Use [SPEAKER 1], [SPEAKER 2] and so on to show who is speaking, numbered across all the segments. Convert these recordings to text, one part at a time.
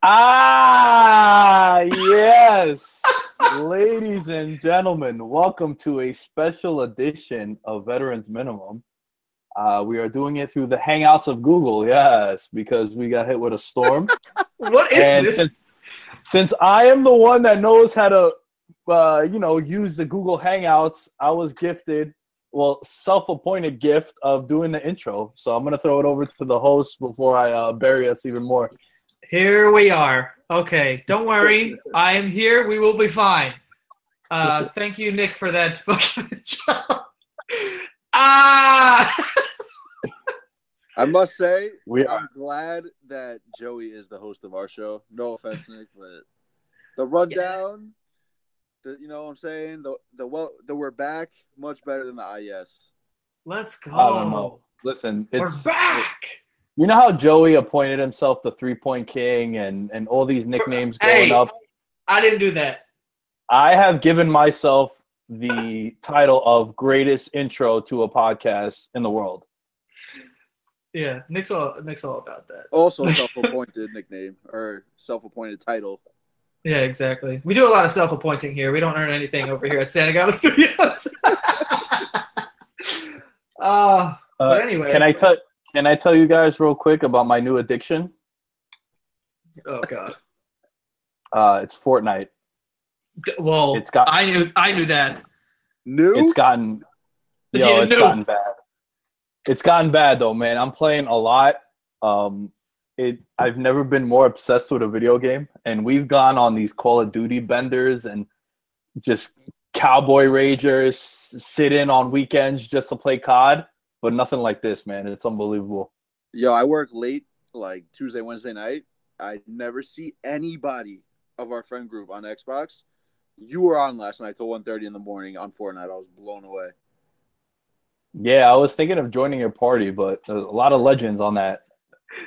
[SPEAKER 1] Ah, yes. Ladies and gentlemen, welcome to a special edition of Veterans Minimum. Uh, we are doing it through the Hangouts of Google, yes, because we got hit with a storm.
[SPEAKER 2] What is
[SPEAKER 1] and
[SPEAKER 2] this?
[SPEAKER 1] since, since I am the one that knows how to, uh, you know, use the Google Hangouts, I was gifted, well, self-appointed gift of doing the intro. So I'm gonna throw it over to the host before I uh, bury us even more.
[SPEAKER 2] Here we are. Okay, don't worry. I am here. We will be fine. Uh, thank you, Nick, for that fucking job. Ah!
[SPEAKER 3] I must say,
[SPEAKER 1] We are.
[SPEAKER 3] I'm glad that Joey is the host of our show. No offense, Nick, but the rundown, the you know what I'm saying, the the well, the we're back much better than the IS.
[SPEAKER 2] Let's go.
[SPEAKER 1] I don't know. Listen,
[SPEAKER 2] We're
[SPEAKER 1] it's
[SPEAKER 2] back.
[SPEAKER 1] You know how Joey appointed himself the three point king and, and all these nicknames going
[SPEAKER 2] Hey,
[SPEAKER 1] up?
[SPEAKER 2] I didn't do that.
[SPEAKER 1] I have given myself the title of greatest intro to a podcast in the world.
[SPEAKER 2] Yeah, Nick's all Nick's all about that.
[SPEAKER 3] Also, self-appointed nickname or self-appointed title.
[SPEAKER 2] Yeah, exactly. We do a lot of self-appointing here. We don't earn anything over here at Santa Gata Studios. uh, but anyway,
[SPEAKER 1] Can I tell can I tell you guys real quick about my new addiction?
[SPEAKER 2] Oh God.
[SPEAKER 1] Uh, it's Fortnite.
[SPEAKER 2] D- Well,
[SPEAKER 1] It's got-
[SPEAKER 2] I knew I knew that.
[SPEAKER 3] New.
[SPEAKER 1] It's gotten
[SPEAKER 2] Yeah,
[SPEAKER 1] it's
[SPEAKER 2] new.
[SPEAKER 1] gotten bad. It's gotten bad though, man. I'm playing a lot. Um it I've never been more obsessed with a video game and we've gone on these Call of Duty benders and just cowboy ragers sit in on weekends just to play COD, but nothing like this, man. It's unbelievable.
[SPEAKER 3] Yo, I work late, like Tuesday, Wednesday night. I never see anybody of our friend group on Xbox. You were on last night till 1.30 in the morning on Fortnite. I was blown away.
[SPEAKER 1] Yeah, I was thinking of joining your party, but there's a lot of legends on that.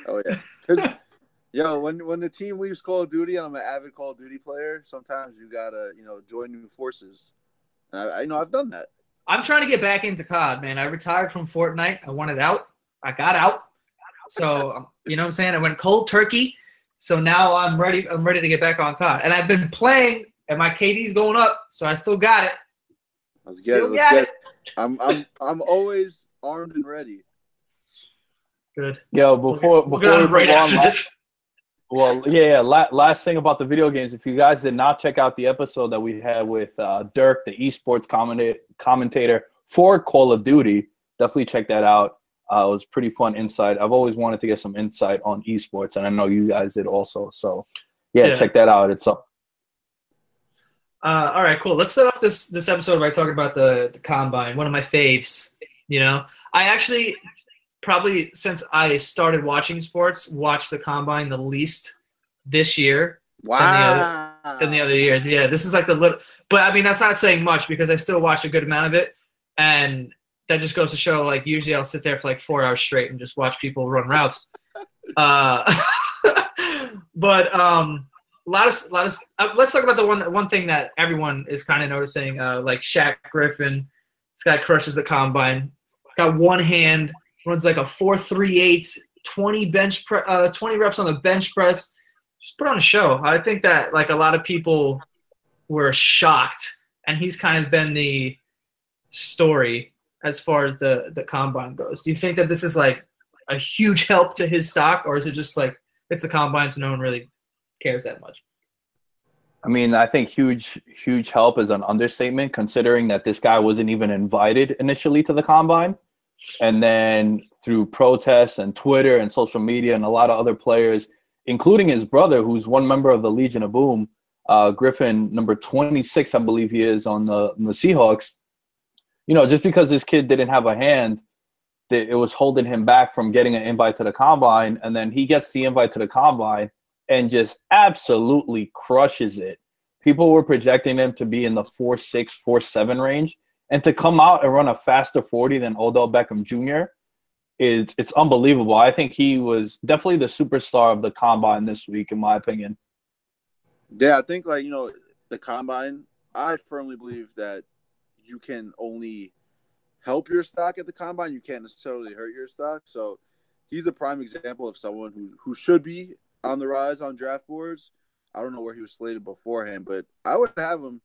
[SPEAKER 3] Oh yeah, yo, when when the team leaves Call of Duty and I'm an avid Call of Duty player, sometimes you gotta you know join new forces. And I, I know I've done that.
[SPEAKER 2] I'm trying to get back into COD, man. I retired from Fortnite. I wanted out. I got out. So um, you know what I'm saying? I went cold turkey. So now I'm ready. I'm ready to get back on COD, and I've been playing, and my KD's going up. So I still got it.
[SPEAKER 3] Let's get it.
[SPEAKER 2] Still
[SPEAKER 3] Let's
[SPEAKER 2] got
[SPEAKER 3] get
[SPEAKER 2] it.
[SPEAKER 3] it. I'm I'm I'm always armed and ready.
[SPEAKER 2] Good.
[SPEAKER 1] Yo, before
[SPEAKER 2] We're
[SPEAKER 1] before we
[SPEAKER 2] gonna right
[SPEAKER 1] move on,
[SPEAKER 2] after
[SPEAKER 1] last-
[SPEAKER 2] this.
[SPEAKER 1] Well, yeah, yeah. La- last thing about the video games, if you guys did not check out the episode that we had with uh, Dirk, the esports commenta- commentator for Call of Duty, definitely check that out. Uh, it was pretty fun insight. I've always wanted to get some insight on esports, and I know you guys did also. So, yeah,
[SPEAKER 2] Yeah.
[SPEAKER 1] check that out. It's up.
[SPEAKER 2] Uh, all right, cool. Let's start off this this episode by talking about the, the combine. One of my faves. You know, I actually probably since I started watching sports, watched the combine the least this year
[SPEAKER 3] Wow.
[SPEAKER 2] than the other years. Yeah, this is like the little, but I mean that's not saying much because I still watch a good amount of it, and that just goes to show like usually I'll sit there for like four hours straight and just watch people run routes. Uh, but um, a lot of a lot of uh, let's talk about the one one thing that everyone is kind of noticing. Uh, like Shaq Griffin, this guy crushes the combine. It's got one hand, runs like a four three eight, 20 bench pre- uh, 20 reps on the bench press. Just put on a show. I think that like a lot of people were shocked, and he's kind of been the story as far as the the combine goes. Do you think that this is like a huge help to his stock, or is it just like it's the combine, so no one really cares that much?
[SPEAKER 1] I mean, I think huge, huge help is an understatement considering that this guy wasn't even invited initially to the combine. And then through protests and Twitter and social media and a lot of other players, including his brother, who's one member of the Legion of Boom, uh, Griffin, number 26, I believe he is on the, on the Seahawks. You know, just because this kid didn't have a hand, that it was holding him back from getting an invite to the combine. And then he gets the invite to the combine and just absolutely crushes it. People were projecting him to be in the 4 6, 4 7 range. And to come out and run a faster 40 than Odell Beckham Jr. is it's unbelievable. I think he was definitely the superstar of the combine this week, in my opinion.
[SPEAKER 3] Yeah, I think like you know the combine. I firmly believe that you can only help your stock at the combine. You can't necessarily hurt your stock. So he's a prime example of someone who who should be on the rise on draft boards. I don't know where he was slated beforehand, but I would have him,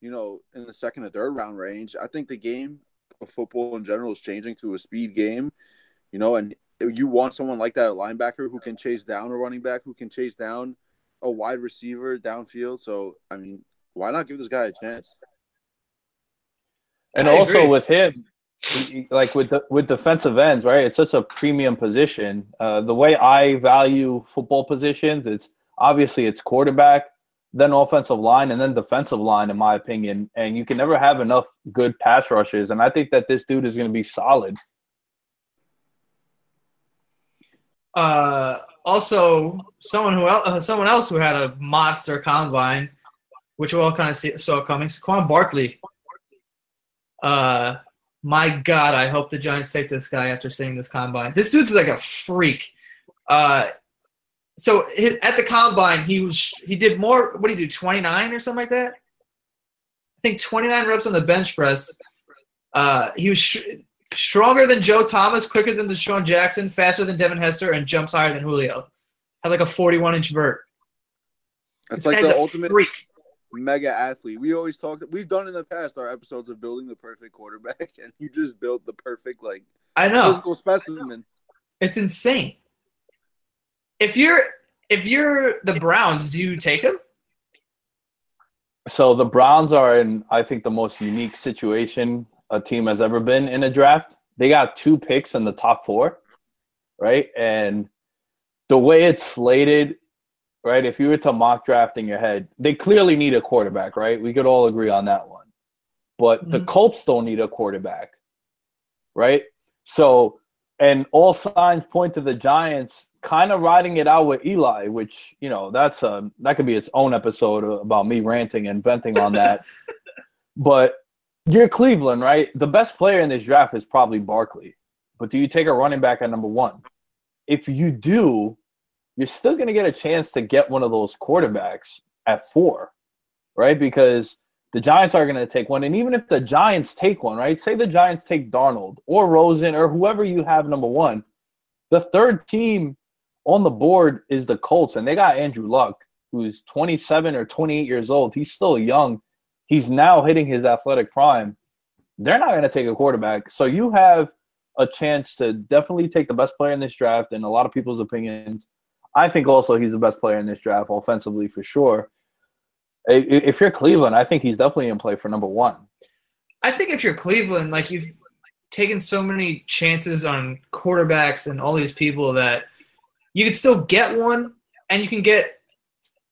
[SPEAKER 3] you know, in the second or third round range. I think the game of football in general is changing to a speed game, you know, and you want someone like that, a linebacker who can chase down a running back, who can chase down a wide receiver downfield. So, I mean, why not give this guy a chance?
[SPEAKER 1] And
[SPEAKER 2] I
[SPEAKER 1] also
[SPEAKER 2] agree.
[SPEAKER 1] with him, he- he- like with the, with defensive ends, right? It's such a premium position. Uh, the way I value football positions, it's obviously it's quarterback, then offensive line, and then defensive line, in my opinion. And you can never have enough good pass rushes. And I think that this dude is going to be solid.
[SPEAKER 2] Uh, also, someone who uh, someone else who had a monster combine, which we all kind of see, saw coming, Saquon Barkley. Uh, my God, I hope the Giants take this guy after seeing this combine. This dude's like a freak. Uh, so at the combine, he was he did more. What did he do? Twenty nine or something like that. I think twenty nine reps on the bench press. Uh, he was str- stronger than Joe Thomas, quicker than DeSean Jackson, faster than Devin Hester, and jumps higher than Julio. Had like a 41 inch vert.
[SPEAKER 3] That's
[SPEAKER 2] This
[SPEAKER 3] like the ultimate
[SPEAKER 2] freak.
[SPEAKER 3] mega athlete. We always talked. We've done in the past our episodes of building the perfect quarterback, and you just built the perfect like
[SPEAKER 2] I know.
[SPEAKER 3] physical specimen.
[SPEAKER 2] It's insane. If you're if you're the Browns, do you take him?
[SPEAKER 1] So the Browns are in, I think, the most unique situation a team has ever been in a draft. They got two picks in the top four, right? And the way it's slated, right? If you were to mock draft in your head, they clearly need a quarterback, right? We could all agree on that one. But the
[SPEAKER 2] Mhm.
[SPEAKER 1] Colts don't need a quarterback, right? So, and all signs point to the Giants kind of riding it out with Eli, which you know that's a that could be its own episode about me ranting and venting on that. but you're Cleveland, right? The best player in this draft is probably Barkley. But do you take a running back at number one? If you do, you're still going to get a chance to get one of those quarterbacks at four, right? Because the Giants are going to take one. And even if the Giants take one, right? Say the Giants take Darnold or Rosen or whoever you have number one, the third team on the board is the Colts, and they got Andrew Luck, who's 27 or 28 years old. He's still young. He's now hitting his athletic prime. They're not going to take a quarterback. So you have a chance to definitely take the best player in this draft, in a lot of people's opinions. I think also he's the best player in this draft offensively for sure. If you're Cleveland, I think he's definitely in play for number one.
[SPEAKER 2] I think if you're Cleveland, like you've taken so many chances on quarterbacks and all these people that you could still get one, and you can get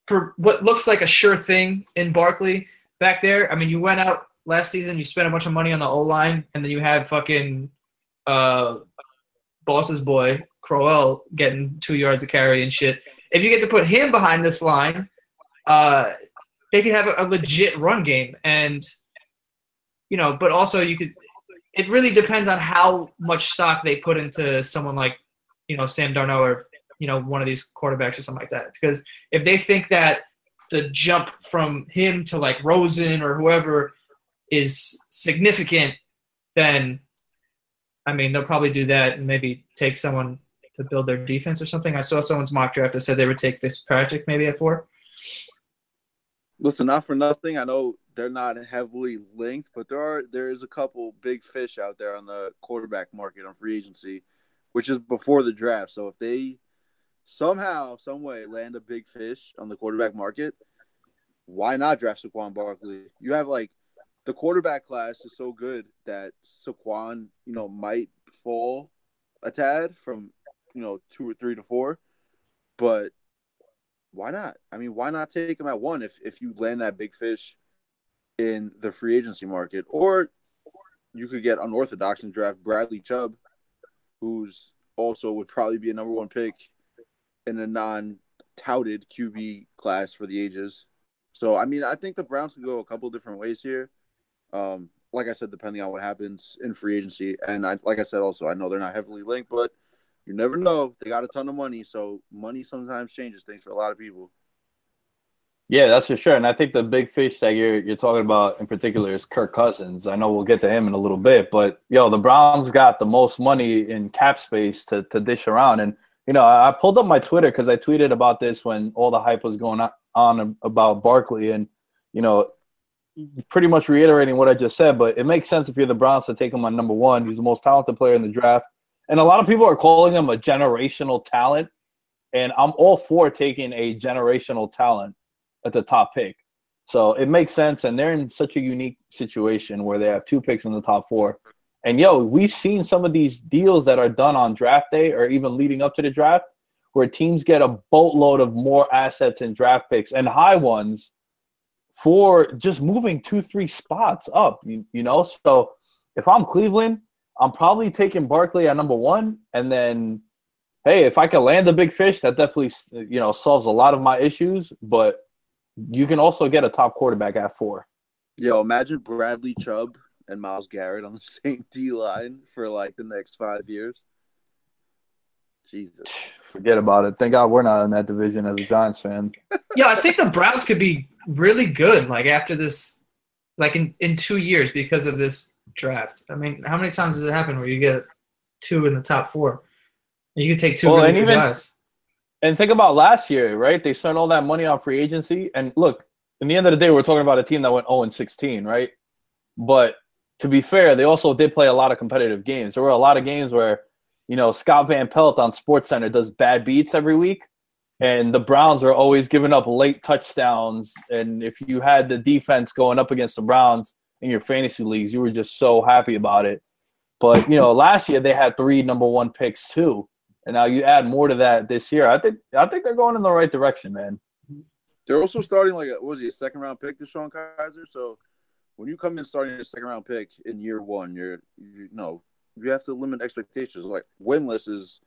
[SPEAKER 2] for what looks like a sure thing in Barkley back there. I mean, you went out last season, you spent a bunch of money on the O line, and then you had fucking uh, Boss's boy Crowell getting two yards of carry and shit. If you get to put him behind this line, uh, they could have a, a legit run game, and you know, but also you could. It really depends on how much stock they put into someone like, you know, Sam Darnold or you know one of these quarterbacks or something like that. Because if they think that the jump from him to like Rosen or whoever is significant, then I mean they'll probably do that and maybe take someone to build their defense or something. I saw someone's mock draft that said they would take Fitzpatrick maybe at four.
[SPEAKER 3] Listen, not for nothing. I know they're not heavily linked, but there are there is a couple big fish out there on the quarterback market on free agency, which is before the draft. So if they somehow, some way land a big fish on the quarterback market, why not draft Saquon Barkley? You have like the quarterback class is so good that Saquon, you know, might fall a tad from, you know, two or three to four. But why not? I mean, why not take him at one if, if you land that big fish in the free agency market? Or you could get unorthodox and draft Bradley Chubb, who's also would probably be a number one pick in a non touted QB class for the ages. So I mean, I think the Browns could go a couple different ways here. Um, like I said, depending on what happens in free agency, and I, like I said, also I know they're not heavily linked, but you never know. They got a ton of money, so money sometimes changes things for a lot of people.
[SPEAKER 1] Yeah, that's for sure. And I think the big fish that you're you're talking about in particular is Kirk Cousins. I know we'll get to him in a little bit, but yo, the Browns got the most money in cap space to to dish around. And you know, I pulled up my Twitter because I tweeted about this when all the hype was going on about Barkley, and you know, pretty much reiterating what I just said. But it makes sense if you're the Browns to take him on number one. He's the most talented player in the draft, and a lot of people are calling him a generational talent. And I'm all for taking a generational talent at the top pick. So it makes sense, and they're in such a unique situation where they have two picks in the top four. And yo, we've seen some of these deals that are done on draft day or even leading up to the draft where teams get a boatload of more assets and draft picks and high ones for just moving two, three spots up, you, you know? So if I'm Cleveland, I'm probably taking Barkley at number one. And then, hey, if I can land a big fish, that definitely, you know, solves a lot of my issues. But you can also get a top quarterback at four.
[SPEAKER 3] Yo, imagine Bradley Chubb and Myles Garrett on the same D line for like the next five years. Jesus.
[SPEAKER 1] Forget about it. Thank God we're not in that division as a Giants fan.
[SPEAKER 2] yeah, I think the Browns could be really good like after this like in, in two years because of this draft. I mean, how many times does it happen where you get two in the top four? And you can take two well, really even, guys.
[SPEAKER 1] And think about last year, right? They spent all that money on free agency. And look, in the end of the day, we're talking about a team that went 0 and 16, right? But to be fair, they also did play a lot of competitive games. There were a lot of games where, you know, Scott Van Pelt on Sports Center does bad beats every week, and the Browns are always giving up late touchdowns. And if you had the defense going up against the Browns in your fantasy leagues, you were just so happy about it. But you know, last year they had three number one picks too, and now you add more to that this year. I think I think they're going in the right direction, man.
[SPEAKER 3] They're also starting like a, what was he a second round pick, DeShone Kizer. So when you come in starting a second round pick in year one, you're you know you have to limit expectations. Like winless is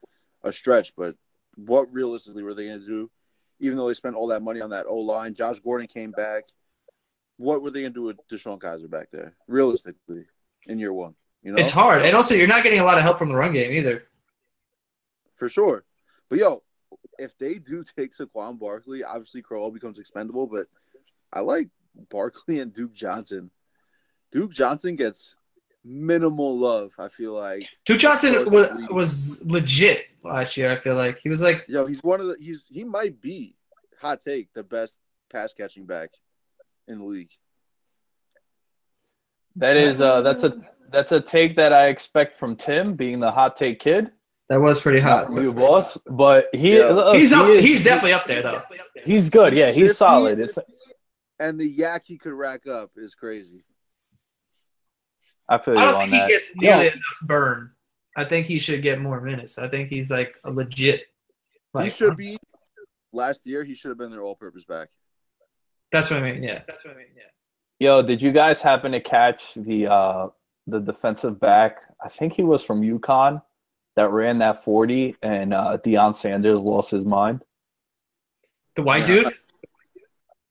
[SPEAKER 3] a stretch, but what realistically were they going to do? Even though they spent all that money on that O line, Josh Gordon came back. What were they going to do with DeShone Kizer back there? Realistically, in year one, you know
[SPEAKER 2] it's hard, and also you're not getting a lot of help from the run game either.
[SPEAKER 3] For sure, but yo, if they do take Saquon Barkley, obviously Crowell becomes expendable. But I like Barkley and Duke Johnson Duke Johnson gets minimal love. I feel like
[SPEAKER 2] Duke Johnson was, was legit last year. I feel like he was like,
[SPEAKER 3] yo, he's one of the he's he might be hot take the best pass catching back in the league.
[SPEAKER 1] That is uh that's a that's a take that I expect from Tim, being the hot take kid.
[SPEAKER 2] That was pretty hot
[SPEAKER 1] from you, boss. But he yeah.
[SPEAKER 2] look, he's up. He is, he's definitely up there though.
[SPEAKER 1] He's good. Yeah, he's solid. It's
[SPEAKER 3] and the YAC he could rack up is crazy.
[SPEAKER 1] I feel
[SPEAKER 2] I
[SPEAKER 1] don't
[SPEAKER 2] think
[SPEAKER 1] that.
[SPEAKER 2] he gets nearly yeah. enough burn. I think he should get more minutes. I think he's like a legit.
[SPEAKER 3] Like, he should be. Last year, he should have been their all-purpose back.
[SPEAKER 2] That's what I mean. Yeah, that's what I mean. Yeah.
[SPEAKER 1] Yo, did you guys happen to catch the uh the defensive back. I think he was from UConn that ran that 40, and uh, Deion Sanders lost his mind.
[SPEAKER 2] The white
[SPEAKER 3] Yeah.
[SPEAKER 2] dude.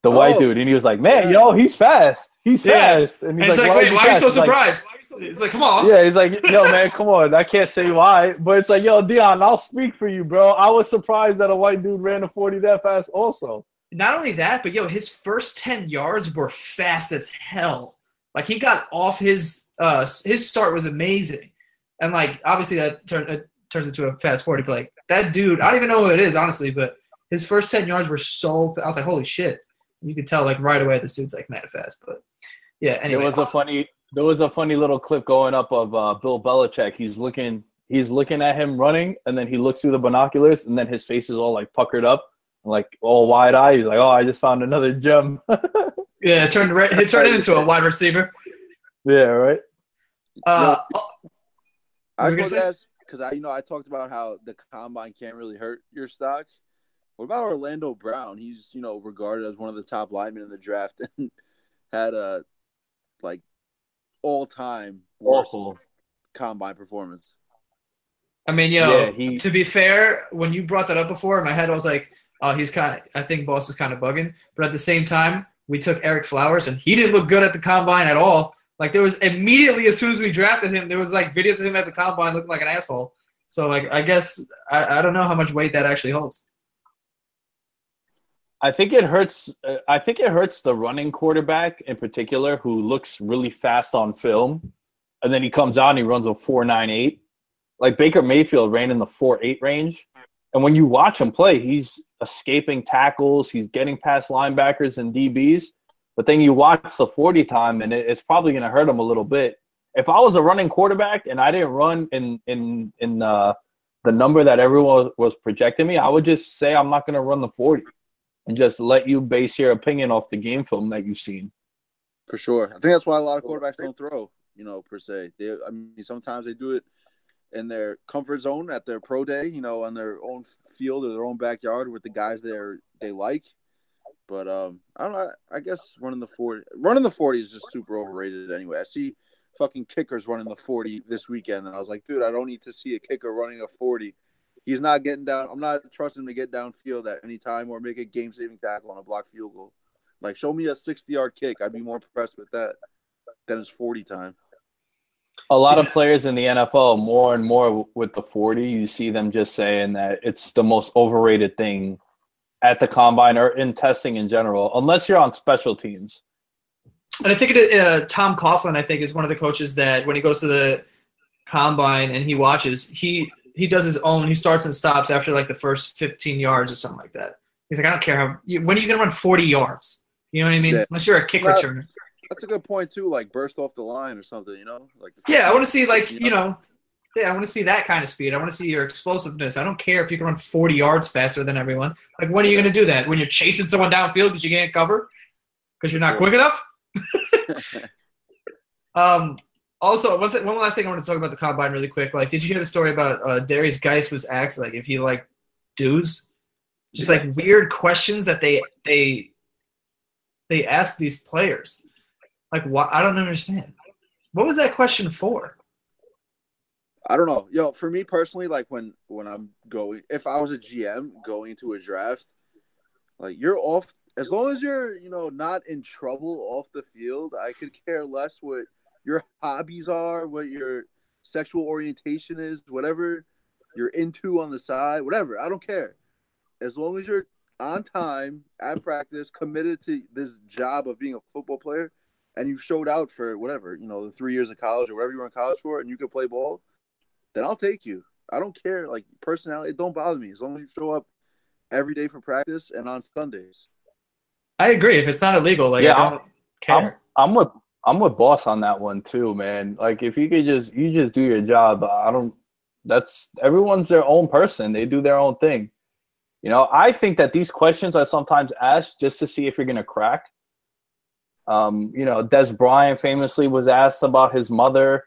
[SPEAKER 1] The white
[SPEAKER 3] Oh.
[SPEAKER 1] dude, and he was like, "Man, yo, he's fast. He's
[SPEAKER 2] Yeah.
[SPEAKER 1] fast." And
[SPEAKER 2] And
[SPEAKER 1] he's
[SPEAKER 2] it's like,
[SPEAKER 1] "Why
[SPEAKER 2] wait,
[SPEAKER 1] he
[SPEAKER 2] why are you so
[SPEAKER 1] He's like,
[SPEAKER 2] surprised? It's like, come on.
[SPEAKER 1] yeah, he's like, "Yo, man, come on. I can't say why, but it's like, yo, Deion, I'll speak for you, bro. I was surprised that a white dude ran a 40 that fast, also."
[SPEAKER 2] Not only that, but yo, his first ten yards were fast as hell. Like he got off his uh his start was amazing, and like obviously that turn, it turns into a fast forty. But like that dude, I don't even know who it is honestly, but his first ten yards were so. I was like, holy shit! You could tell like right away this dude's like mad fast. But yeah, anyway,
[SPEAKER 1] it was a funny there was a funny little clip going up of uh, Bill Belichick. He's looking he's looking at him running, and then he looks through the binoculars, and then his face is all like puckered up, like all wide eyed. He's like, "Oh, I just found another gem."
[SPEAKER 2] yeah, it turned re- it turned it into a wide receiver.
[SPEAKER 1] yeah, right.
[SPEAKER 2] Uh,
[SPEAKER 3] I
[SPEAKER 2] What were you
[SPEAKER 3] just
[SPEAKER 2] gonna
[SPEAKER 3] ask because I, you know, I talked about how the combine can't really hurt your stock. What about Orlando Brown? He's, you know, regarded as one of the top linemen in the draft and had a like all time worst
[SPEAKER 1] Awful.
[SPEAKER 3] combine performance.
[SPEAKER 2] I mean, yo,
[SPEAKER 1] Yeah, he-
[SPEAKER 2] to be fair, when you brought that up before, in my head I was like, oh, he's kind of, I think Boss is kind of bugging. But at the same time, we took Ereck Flowers, and he didn't look good at the combine at all. Like there was immediately as soon as we drafted him, there was like videos of him at the combine looking like an asshole. So like, I guess I, I don't know how much weight that actually holds.
[SPEAKER 1] I think it hurts. I think it hurts the running quarterback in particular, who looks really fast on film, and then he comes out and he runs a four nine eight. Like Baker Mayfield ran in the four eight range, and when you watch him play, he's escaping tackles, he's getting past linebackers and DBs. But then you watch the forty time, and it, it's probably going to hurt him a little bit. If I was a running quarterback and I didn't run in in in uh, the number that everyone was projecting me, I would just say I'm not going to run the forty and just let you base your opinion off the game film that you've seen.
[SPEAKER 3] For sure. I think that's why a lot of quarterbacks don't throw, you know, per se. They I mean sometimes they do it in their comfort zone at their pro day, you know, on their own field or their own backyard with the guys they they like. But um I don't know, I guess running the 40 running the 40 is just super overrated anyway. I see fucking kickers running the 40 this weekend and I was like, dude, I don't need to see a kicker running a 40. He's not getting down. I'm not trusting him to get downfield at any time or make a game saving tackle on a blocked field goal. Like, show me a 60 yard kick. I'd be more impressed with that than his 40 time.
[SPEAKER 1] A lot of players in the NFL, more and more with the 40, you see them just saying that it's the most overrated thing at the combine or in testing in general, unless you're on special teams.
[SPEAKER 2] And I think it, uh, Tom Coughlin, I think, is one of the coaches that when he goes to the combine and he watches, he he does his own. He starts and stops after like the first 15 yards or something like that. He's like, I don't care how. When are you gonna run 40 yards? You know what I mean?
[SPEAKER 3] Yeah.
[SPEAKER 2] Unless you're a kick
[SPEAKER 3] Well,
[SPEAKER 2] returner.
[SPEAKER 3] That's a good point, too. Like, burst off the line or something, you know? Like,
[SPEAKER 2] Yeah, I want to see like you know, yeah, I want to see that kind of speed. I want to see your explosiveness. I don't care if you can run 40 yards faster than everyone. Like, when are you gonna do that? When you're chasing someone downfield because you can't cover because you're not
[SPEAKER 3] Sure.
[SPEAKER 2] quick enough? Um. Also, one, th- one last thing I want to talk about the combine really quick. Like, did you hear the story about uh, Derrius Guice was asked like if he like dudes, just like weird questions that they they they ask these players. Like, what? I don't understand. What was that question for?
[SPEAKER 3] I don't know. Yo, for me personally, like when when I'm going, if I was a GM going to a draft, like you're off as long as you're you know not in trouble off the field. I could care less what your hobbies are, what your sexual orientation is, whatever you're into on the side, whatever. I don't care. As long as you're on time at practice, committed to this job of being a football player, and you showed out for whatever you know the three years of college or whatever you were in college for, and you can play ball then I'll take you. I don't care. Like personality, it don't bother me as long as you show up every day for practice and on Sundays.
[SPEAKER 2] I agree. If it's not illegal, like
[SPEAKER 1] Yeah,
[SPEAKER 2] I don't care.
[SPEAKER 1] I'm with I'm with boss on that one too, man. Like if you could just you just do your job. I don't. That's everyone's their own person. They do their own thing. You know, I think that these questions are sometimes asked just to see if you're gonna crack. Um, you know, Dez Bryant famously was asked about his mother,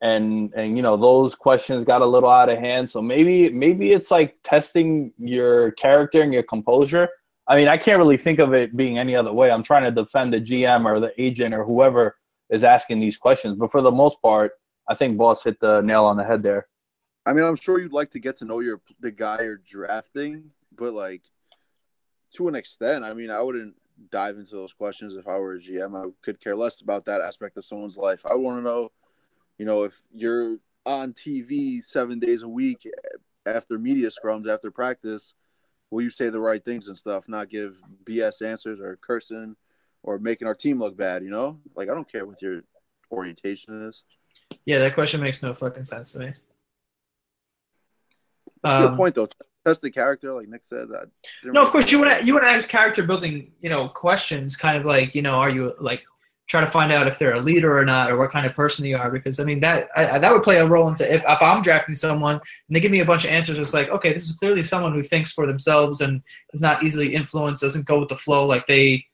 [SPEAKER 1] and and you know those questions got a little out of hand. So maybe maybe it's like testing your character and your composure. I mean, I can't really think of it being any other way. I'm trying to defend the GM or the agent or whoever is asking these questions. But for the most part, I think Boss hit the nail on the head there.
[SPEAKER 3] I mean, I'm sure you'd like to get to know your the guy you're drafting, but like to an extent, I mean, I wouldn't dive into those questions if I were a GM. I could care less about that aspect of someone's life. I want to know, you know, if you're on TV seven days a week after media scrums after practice, will you say the right things and stuff, not give BS answers or cursing or making our team look bad? You know, like I don't care what your orientation is.
[SPEAKER 2] Yeah, that question makes no fucking sense to me.
[SPEAKER 3] That's a good
[SPEAKER 2] Um,
[SPEAKER 3] point though. Test the character, like Nick said. That
[SPEAKER 2] No, of course you want to you want to ask character building, you know, questions, kind of like you know, are you like try to find out if they're a leader or not, or what kind of person you are, because I mean that I, that would play a role into if, if I'm drafting someone and they give me a bunch of answers, it's like okay, this is clearly someone who thinks for themselves and is not easily influenced, doesn't go with the flow, like they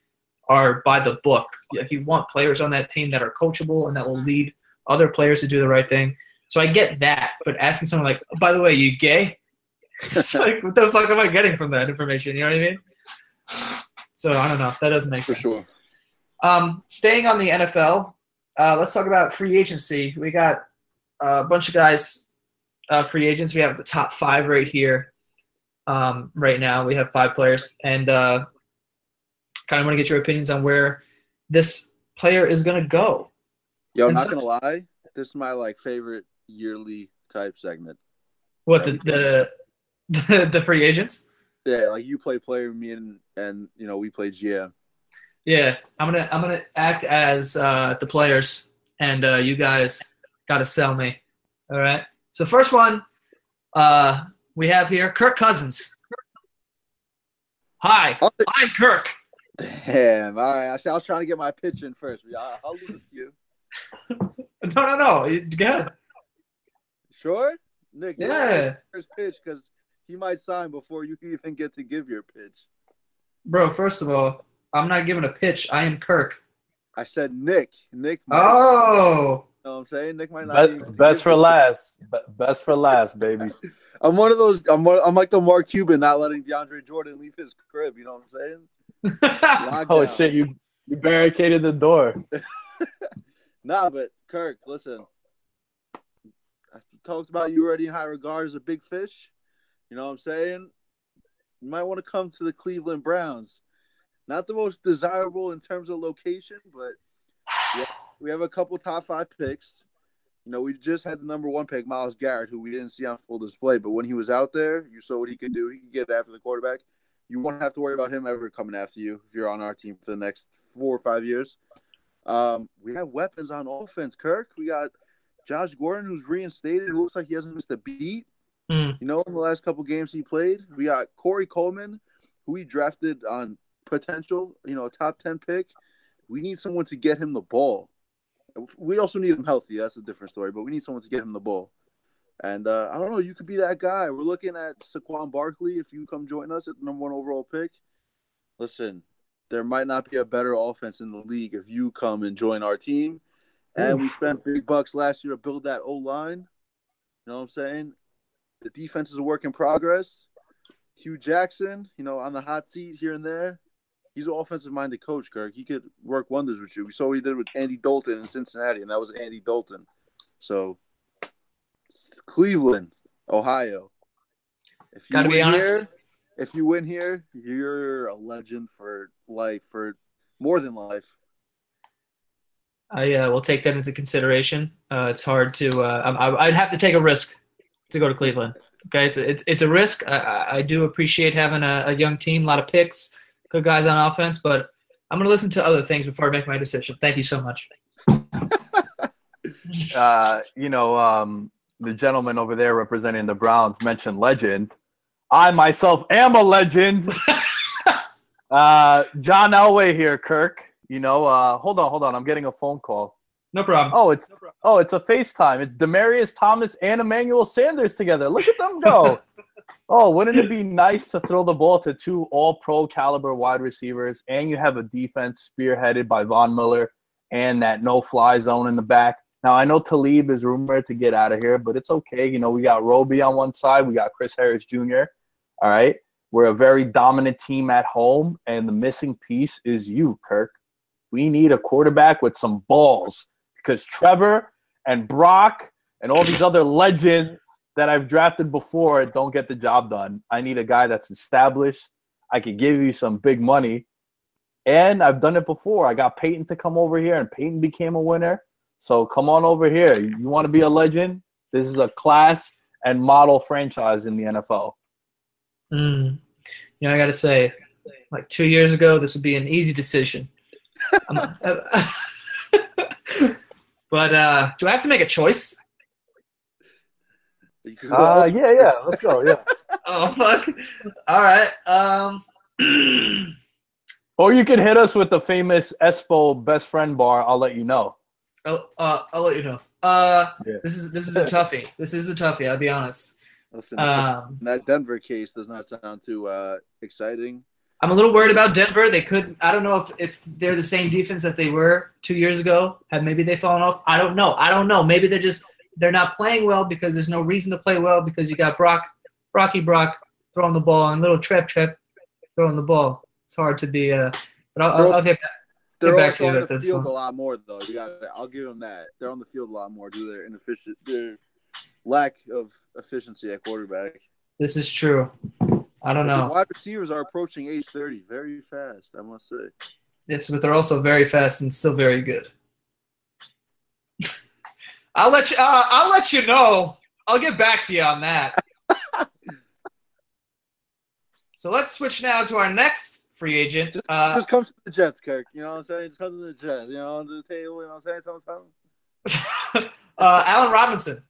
[SPEAKER 2] are by the book. If you want players on that team that are coachable and that will lead other players to do the right thing, so I get that, but asking someone like, oh, by the way, you gay? it's like, what the fuck am I getting from that information? You know what I mean? So I don't know. That doesn't make
[SPEAKER 3] for
[SPEAKER 2] sense.
[SPEAKER 3] sure.
[SPEAKER 2] Um, staying on the NFL, uh, let's talk about free agency. We got a bunch of guys, uh, free agents. We have the top five right here. Um, right now, we have five players, and uh, kind of want to get your opinions on where this player is going to go.
[SPEAKER 3] Yo, I'm not
[SPEAKER 2] so-
[SPEAKER 3] gonna lie. This is my like favorite yearly type segment.
[SPEAKER 2] What the the the, the free agents?
[SPEAKER 3] Yeah, like you play player, me and and you know we play GM.
[SPEAKER 2] Yeah, I'm gonna I'm gonna act as uh, the players, and uh, you guys gotta sell me. All right. So first one, uh, we have here Kirk Cousins. Hi,
[SPEAKER 3] I'll,
[SPEAKER 2] I'm Kirk.
[SPEAKER 3] Damn. All right. I, I was trying to get my pitch in first. but I'll, I'll leave this to you.
[SPEAKER 2] No, no, no. you- Good.
[SPEAKER 3] Sure, Nick.
[SPEAKER 2] Yeah.
[SPEAKER 3] First pitch because he might sign before you even get to give your pitch.
[SPEAKER 2] Bro, first of all, I'm not giving a pitch. I am Kirk.
[SPEAKER 3] I said Nick. Nick. Might,
[SPEAKER 2] Oh,
[SPEAKER 3] You know what I'm saying? Nick might not.
[SPEAKER 1] Best, best for last. Best for last, baby.
[SPEAKER 3] I'm one of those. I'm one, I'm like the Mark Cuban not letting DeAndre Jordan leave his crib. You know what I'm saying?
[SPEAKER 1] Oh shit, you you barricaded the door.
[SPEAKER 3] Nah, but Kirk, listen. I talked about you already in high regard as a big fish. You know what I'm saying? You might want to come to the Cleveland Browns. Not the most desirable in terms of location, but yeah, we have a couple top five picks. You know, we just had the number one pick, Myles Garrett, who we didn't see on full display, but when he was out there, you saw what he could do. He could get after the quarterback. You won't have to worry about him ever coming after you if you're on our team for the next four or five years. Um, we have weapons on offense, Kirk. We got Josh Gordon, who's reinstated, who looks like he hasn't missed a beat.
[SPEAKER 2] Hmm.
[SPEAKER 3] You know, in the last couple games he played, we got Corey Coleman, who we drafted on potential, you know, a top ten pick. We need someone to get him the ball. We also need him healthy. That's a different story, but we need someone to get him the ball. And uh, I don't know, you could be that guy. We're looking at Saquon Barkley if you come join us at the number one overall pick. Listen, there might not be a better offense in the league if you come and join our team. And we spent big bucks last year to build that O line. You know what I'm saying? The defense is a work in progress. Hue Jackson, you know, on the hot seat here and there. He's an offensive minded coach, Kirk. He could work wonders with you. We saw what he did with Andy Dalton in Cincinnati, and that was Andy Dalton. So, Cleveland, Ohio. If you
[SPEAKER 2] Gotta
[SPEAKER 3] win
[SPEAKER 2] honest.
[SPEAKER 3] here, if you win here, you're a legend for life, for more than life.
[SPEAKER 2] I uh, will take that into consideration. Uh, it's hard to. Uh, I, I'd have to take a risk to go to Cleveland. Okay, it's it's, it's a risk. I- I, I do appreciate having a, a young team, a lot of picks, good guys on offense, but I'm going to listen to other things before I make my decision. Thank you so much.
[SPEAKER 1] Uh, you know, um, the gentleman over there representing the Browns mentioned legend. I myself am a legend. uh, John Elway here, Kirk. You know, uh, hold on, hold on. I'm getting a phone call.
[SPEAKER 2] No problem.
[SPEAKER 1] Oh, it's oh, it's a FaceTime. It's Demaryius Thomas and Emmanuel Sanders together. Look at them go. oh, wouldn't it be nice to throw the ball to two all-pro caliber wide receivers, and you have a defense spearheaded by Von Miller and that no-fly zone in the back. Now I know Talib is rumored to get out of here, but it's okay. You know, we got Roby on one side, we got Chris Harris Jr. All right, we're a very dominant team at home, and the missing piece is you, Kirk. We need a quarterback with some balls because Trevor and Brock and all these other legends that I've drafted before don't get the job done. I need a guy that's established. I could give you some big money. And I've done it before. I got Peyton to come over here, and Peyton became a winner. So come on over here. You want to be a legend? This is a class and model franchise in the NFL.
[SPEAKER 2] Mm. You know, I got to say, like two years ago, this would be an easy decision. but uh, do I have to make a choice?
[SPEAKER 1] Uh, yeah, yeah. Let's go. Yeah.
[SPEAKER 2] oh fuck! All right. Um.
[SPEAKER 1] or you can hit us with the famous Espo best friend bar. I'll let you know.
[SPEAKER 2] Oh, uh, I'll let you know. Uh, yeah. this is this is a toughie. This is a toughie. I'll be honest.
[SPEAKER 3] Listen, um, that Denver case does not sound too uh, exciting.
[SPEAKER 2] I'm a little worried about Denver. They could. I don't know if, if they're the same defense that they were two years ago. Have maybe they fallen off? I don't know. I don't know. Maybe they're just they're not playing well because there's no reason to play well because you got Brock, Brocky Brock throwing the ball and little Trev Trev throwing the ball. It's hard to be. Uh, but I'll, I'll, I'll get back.
[SPEAKER 3] They're also on the field one. a lot more, though. You got. I'll give them that. They're on the field a lot more due to their inefficient, their lack of efficiency at quarterback.
[SPEAKER 2] This is true. I don't but know.
[SPEAKER 3] wide receivers are approaching age thirty very fast. I must say.
[SPEAKER 2] Yes, but they're also very fast and still very good. I'll let you. Uh, I'll let you know. I'll get back to you on that. so let's switch now to our next free agent.
[SPEAKER 3] Just, uh, just come to the Jets, Kirk. You know what I'm saying? Just come to the Jets. You know, under the table. You know what I'm saying? Something,
[SPEAKER 2] something. uh, Allen Robinson,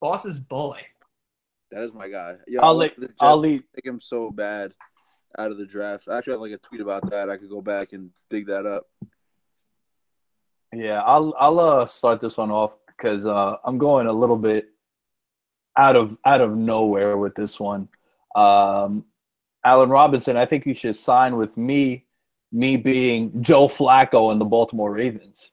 [SPEAKER 2] boss's boy.
[SPEAKER 3] That is my guy.
[SPEAKER 1] I'll let. I'll.
[SPEAKER 3] Take him so bad out of the draft. I actually have like a tweet about that. I could go back and dig that up.
[SPEAKER 1] Yeah, I'll I'll uh, start this one off because uh, I'm going a little bit out of out of nowhere with this one. Um, Allen Robinson, I think you should sign with me. Me being Joe Flacco and the Baltimore Ravens.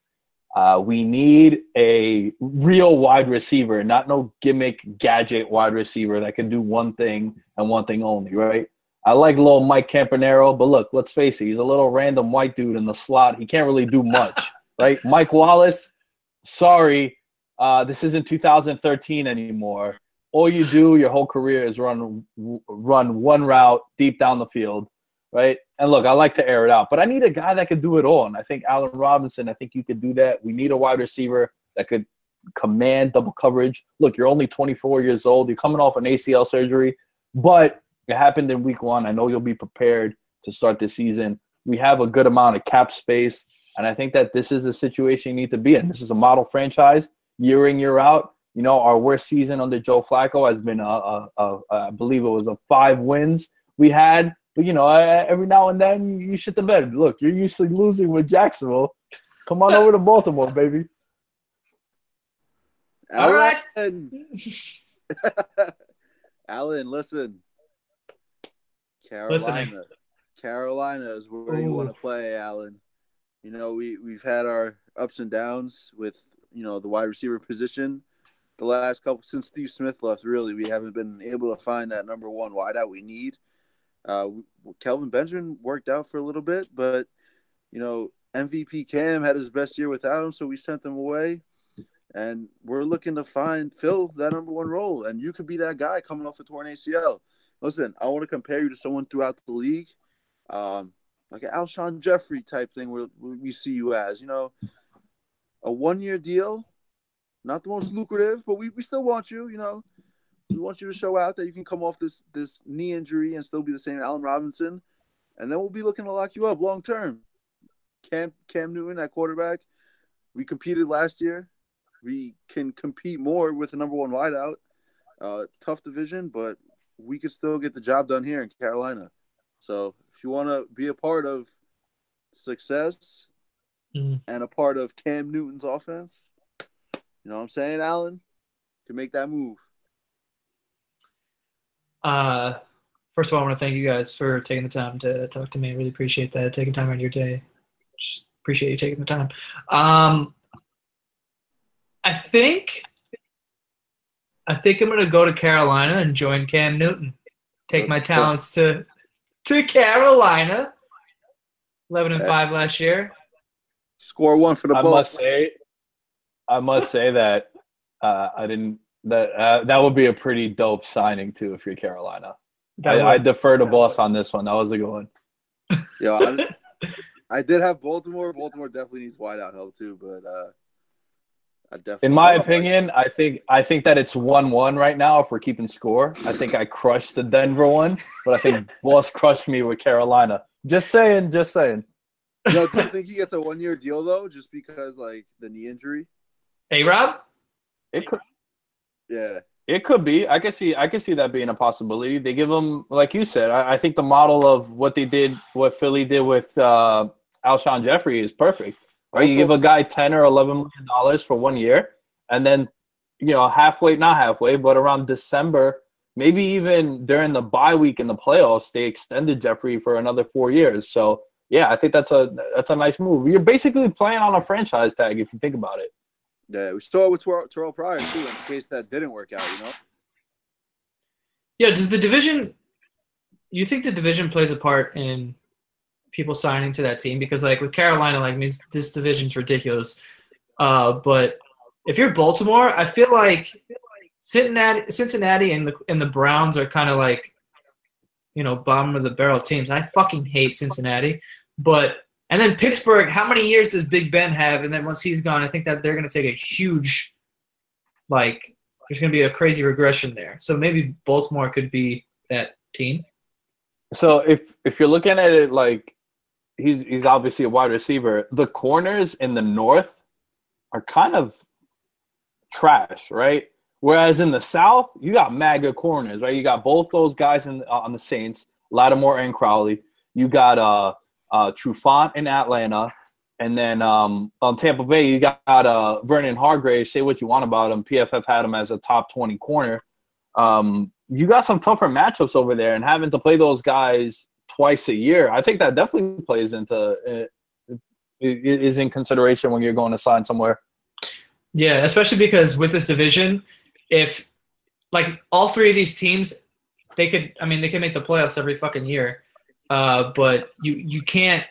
[SPEAKER 1] Uh, we need a real wide receiver, not no gimmick gadget wide receiver that can do one thing and one thing only, right? I like little Mike Campanaro, but look, let's face it, he's a little random white dude in the slot. He can't really do much, right? Mike Wallace, sorry, uh, this isn't 2013 anymore. All you do your whole career is run run one route deep down the field, right? And look, I like to air it out, but I need a guy that could do it all. And I think Allen Robinson, I think you could do that. We need a wide receiver that could command double coverage. Look, you're only 24 years old. You're coming off an ACL surgery, but it happened in week one. I know you'll be prepared to start the season. We have a good amount of cap space. And I think that this is a situation you need to be in. This is a model franchise year in year out. You know, our worst season under Joe Flacco has been a, a, a I believe it was a five wins we had. But you know, every now and then you shit the bed. Look, you're usually losing with Jacksonville. Come on over to Baltimore, baby.
[SPEAKER 2] All right.
[SPEAKER 3] Allen, listen. Carolina. Listening. Carolina is where Ooh. you want to play, Allen. You know, we, we've had our ups and downs with you know the wide receiver position. The last couple since Steve Smith left, really, we haven't been able to find that number one wideout we need. Uh, Kelvin Benjamin worked out for a little bit, but you know MVP Cam had his best year without him, so we sent them away. And we're looking to find fill that number one role, and you could be that guy coming off a torn ACL. Listen, I want to compare you to someone throughout the league, um, like an Alshon Jeffery type thing, where we see you as. You know, a one year deal, not the most lucrative, but we, we still want you, you know. We want you to show out that you can come off this this knee injury and still be the same Allen Robinson. And then we'll be looking to lock you up long term. Cam Cam Newton at quarterback. We competed last year. We can compete more with the number one wideout. Uh, tough division, but we could still get the job done here in Carolina. So if you want to be a part of success mm. and a part of Cam Newton's offense. You know what I'm saying, Allen? Can make that move.
[SPEAKER 2] Uh, first of all, I want to thank you guys for taking the time to talk to me. I really appreciate that. Taking time out of your day. Just appreciate you taking the time. Um, I think, I think I'm gonna go to Carolina and join Cam Newton. Take Let's my talents to to Carolina. Eleven and five last year.
[SPEAKER 3] Score one for the
[SPEAKER 1] I
[SPEAKER 3] Bulls.
[SPEAKER 1] must say, I must say that uh, I didn't. That uh, that would be a pretty dope signing too if you're Carolina. I, I defer to boss on this one. That was a good one.
[SPEAKER 3] Yeah, I, I did have Baltimore. Baltimore definitely needs wideout help too, but uh, I definitely.
[SPEAKER 1] In my
[SPEAKER 3] I don't
[SPEAKER 1] opinion, I think I think that it's one-one right now. If we're keeping score, I think I crushed the Denver one, but I think boss crushed me with Carolina. Just saying, just saying.
[SPEAKER 3] yo, do you think he gets a one-year deal though, just because like the knee injury?
[SPEAKER 2] Hey, Rob.
[SPEAKER 1] It could
[SPEAKER 3] Yeah,
[SPEAKER 1] It could be. I could see. I could see that being a possibility. They give him, like you said. I, I think the model of what they did, what Philly did with uh, Alshon Jeffery is perfect. Right? you give a guy ten or eleven million dollars for one year, and then you know halfway, not halfway, but around December, maybe even during the bye week in the playoffs, they extended Jeffery for another four years. So yeah, I think that's a that's a nice move. You're basically playing on a franchise tag if you think about it.
[SPEAKER 3] Yeah. We it with Terrelle, Terrelle Pryor too, in case that didn't work out. You know.
[SPEAKER 2] Yeah, does the division you think the division plays a part in people signing to that team? Because like with Carolina, like means this division's ridiculous. Uh, but if you're Baltimore, I feel like Cincinnati, Cincinnati and the and the Browns are kind of like, you know, bottom of the barrel teams. I fucking hate Cincinnati, but and then Pittsburgh. How many years does Big Ben have? And then once he's gone, I think that they're going to take a huge, like, there's going to be a crazy regression there. So maybe Baltimore could be that team.
[SPEAKER 1] So if if you're looking at it like he's he's obviously a wide receiver, the corners in the north are kind of trash, right? Whereas in the south, you got good corners, right? You got both those guys in uh, on the Saints, Lattimore and Crawley. You got uh uh Trufant in Atlanta, and then um on Tampa Bay, you got uh Vernon Hargreaves. Say what you want about him, PFF had him as a top twenty corner. Um, you got some tougher matchups over there, and having to play those guys twice a year, I think that definitely plays into uh, is in consideration when you're going to sign somewhere.
[SPEAKER 2] Yeah, especially because with this division, if like all three of these teams, they could. I mean, they can make the playoffs every fucking year, uh, but you you can't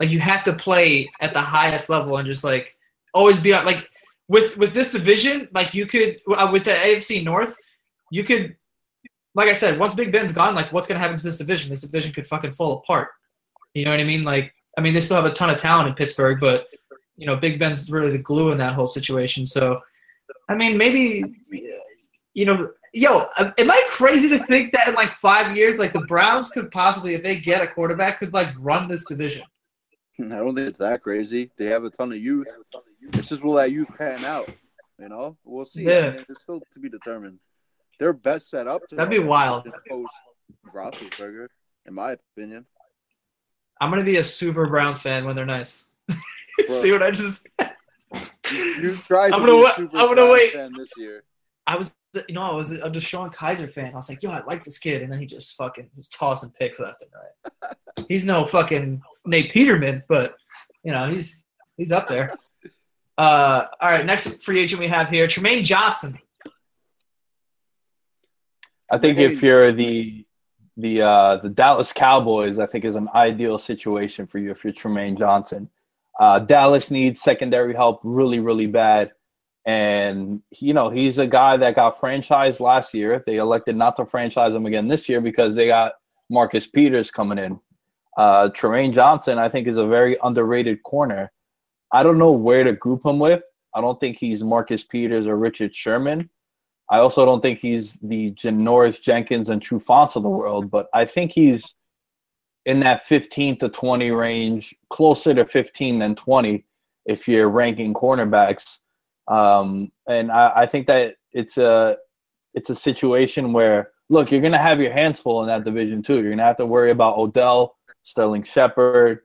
[SPEAKER 2] like you have to play at the highest level and just like always be on like with with this division, like you could uh, with the AFC North, you could like I said, once Big Ben's gone, like what's gonna happen to this division? This division could fucking fall apart. You know what I mean? Like, I mean, they still have a ton of talent in Pittsburgh, but you know, Big Ben's really the glue in that whole situation. So, I mean, maybe, you know, yo, am I crazy to think that in like five years, like the Browns could possibly, if they get a quarterback, could like run this division?
[SPEAKER 3] I don't think it's that crazy. They have a ton of youth. It's just will that youth pan out? You know, we'll see. I
[SPEAKER 2] Yeah.
[SPEAKER 3] mean, it's still to be determined. They're best set up to
[SPEAKER 2] That'd be wild.
[SPEAKER 3] Post Roethlisberger, in my opinion.
[SPEAKER 2] I'm gonna be a super Browns fan when they're nice. See what I just?
[SPEAKER 3] You, you tried to
[SPEAKER 2] I'm
[SPEAKER 3] be
[SPEAKER 2] gonna
[SPEAKER 3] a
[SPEAKER 2] wa-
[SPEAKER 3] super
[SPEAKER 2] I'm gonna
[SPEAKER 3] Browns
[SPEAKER 2] wait.
[SPEAKER 3] fan this year.
[SPEAKER 2] I was, you know, I was a DeShone Kizer fan. I was like, yo, I like this kid, and then he just fucking was tossing picks left and right. he's no fucking Nate Peterman, but you know, he's he's up there. Uh, all right, next free agent we have here, Trumaine Johnson.
[SPEAKER 1] I think if you're the the uh, the Dallas Cowboys, I think is an ideal situation for you if you're Trumaine Johnson. Uh, Dallas needs secondary help really, really bad, and you know he's a guy that got franchised last year. They elected not to franchise him again this year because they got Marcus Peters coming in. Uh, Trumaine Johnson, I think, is a very underrated corner. I don't know where to group him with. I don't think he's Marcus Peters or Richard Sherman. I also don't think he's the Janoris Jenkins and Trufants of the world, but I think he's in that 15 to 20 range, closer to 15 than 20 if you're ranking cornerbacks. Um, and I, I think that it's a it's a situation where look, you're gonna have your hands full in that division too. You're gonna have to worry about Odell, Sterling Shepard,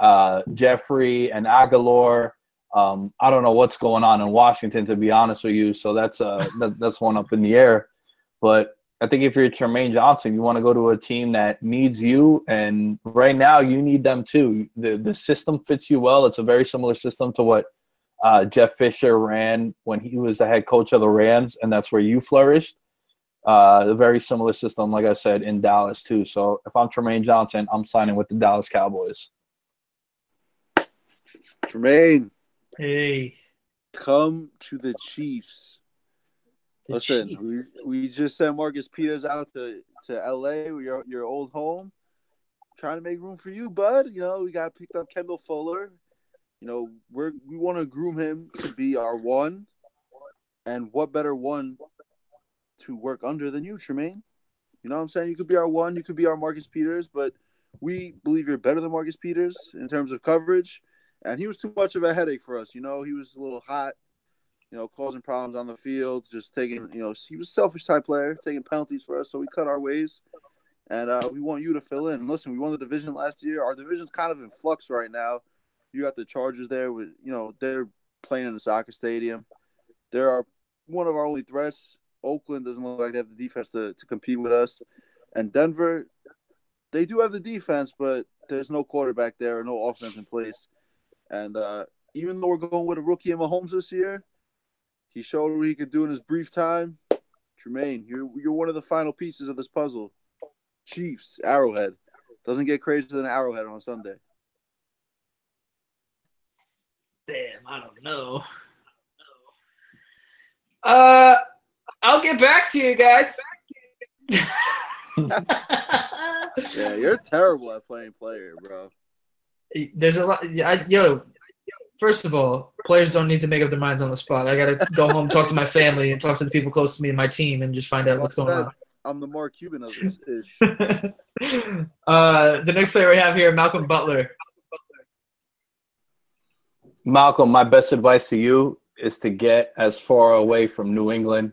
[SPEAKER 1] uh, Jeffery, and Agholor. Um, I don't know what's going on in Washington, to be honest with you. So that's uh, that, that's one up in the air. But I think if you're Trumaine Johnson, you want to go to a team that needs you, and right now you need them too. the The system fits you well. It's a very similar system to what uh, Jeff Fisher ran when he was the head coach of the Rams, and that's where you flourished. Uh, a very similar system, like I said, in Dallas too. So if I'm Trumaine Johnson, I'm signing with the Dallas Cowboys.
[SPEAKER 3] Trumaine,
[SPEAKER 2] Hey.
[SPEAKER 3] come to the Chiefs.
[SPEAKER 2] the
[SPEAKER 3] Listen,
[SPEAKER 2] Chiefs.
[SPEAKER 3] we, we just sent Marcus Peters out to, to LA, your your old home. Trying to make room for you, bud. You know, we got picked up Kendall Fuller. You know, we're we want to groom him to be our one. And what better one to work under than you, Trumaine? You know what I'm saying? You could be our one, you could be our Marcus Peters, but we believe you're better than Marcus Peters in terms of coverage. And he was too much of a headache for us. You know, he was a little hot you know, causing problems on the field, just taking, you know, he was a selfish type player, taking penalties for us. So we cut our ways, and uh, we want you to fill in. Listen, we won the division last year. Our division's kind of in flux right now. You got the Chargers there with, you know, they're playing in the soccer stadium. They're one of our only threats. Oakland doesn't look like they have the defense to, to compete with us. And Denver, they do have the defense, but there's no quarterback there or no offense in place. And uh, even though we're going with a rookie in Mahomes this year, he showed what he could do in his brief time. Trumaine, you're you're one of the final pieces of this puzzle. Chiefs, Arrowhead. Doesn't get crazier than Arrowhead on Sunday.
[SPEAKER 2] Damn, I don't know. Uh, I'll get back to you guys.
[SPEAKER 3] Yeah, you're terrible at playing player, bro.
[SPEAKER 2] There's a lot. I, yo, first of all, players don't need to make up their minds on the spot. I gotta go home, talk to my family, and talk to the people close to me and my team, and just find out what's going on.
[SPEAKER 3] I'm the Mark Cuban of this ish.
[SPEAKER 2] uh, the next player we have here, Malcolm Butler.
[SPEAKER 1] Malcolm, my best advice to you is to get as far away from New England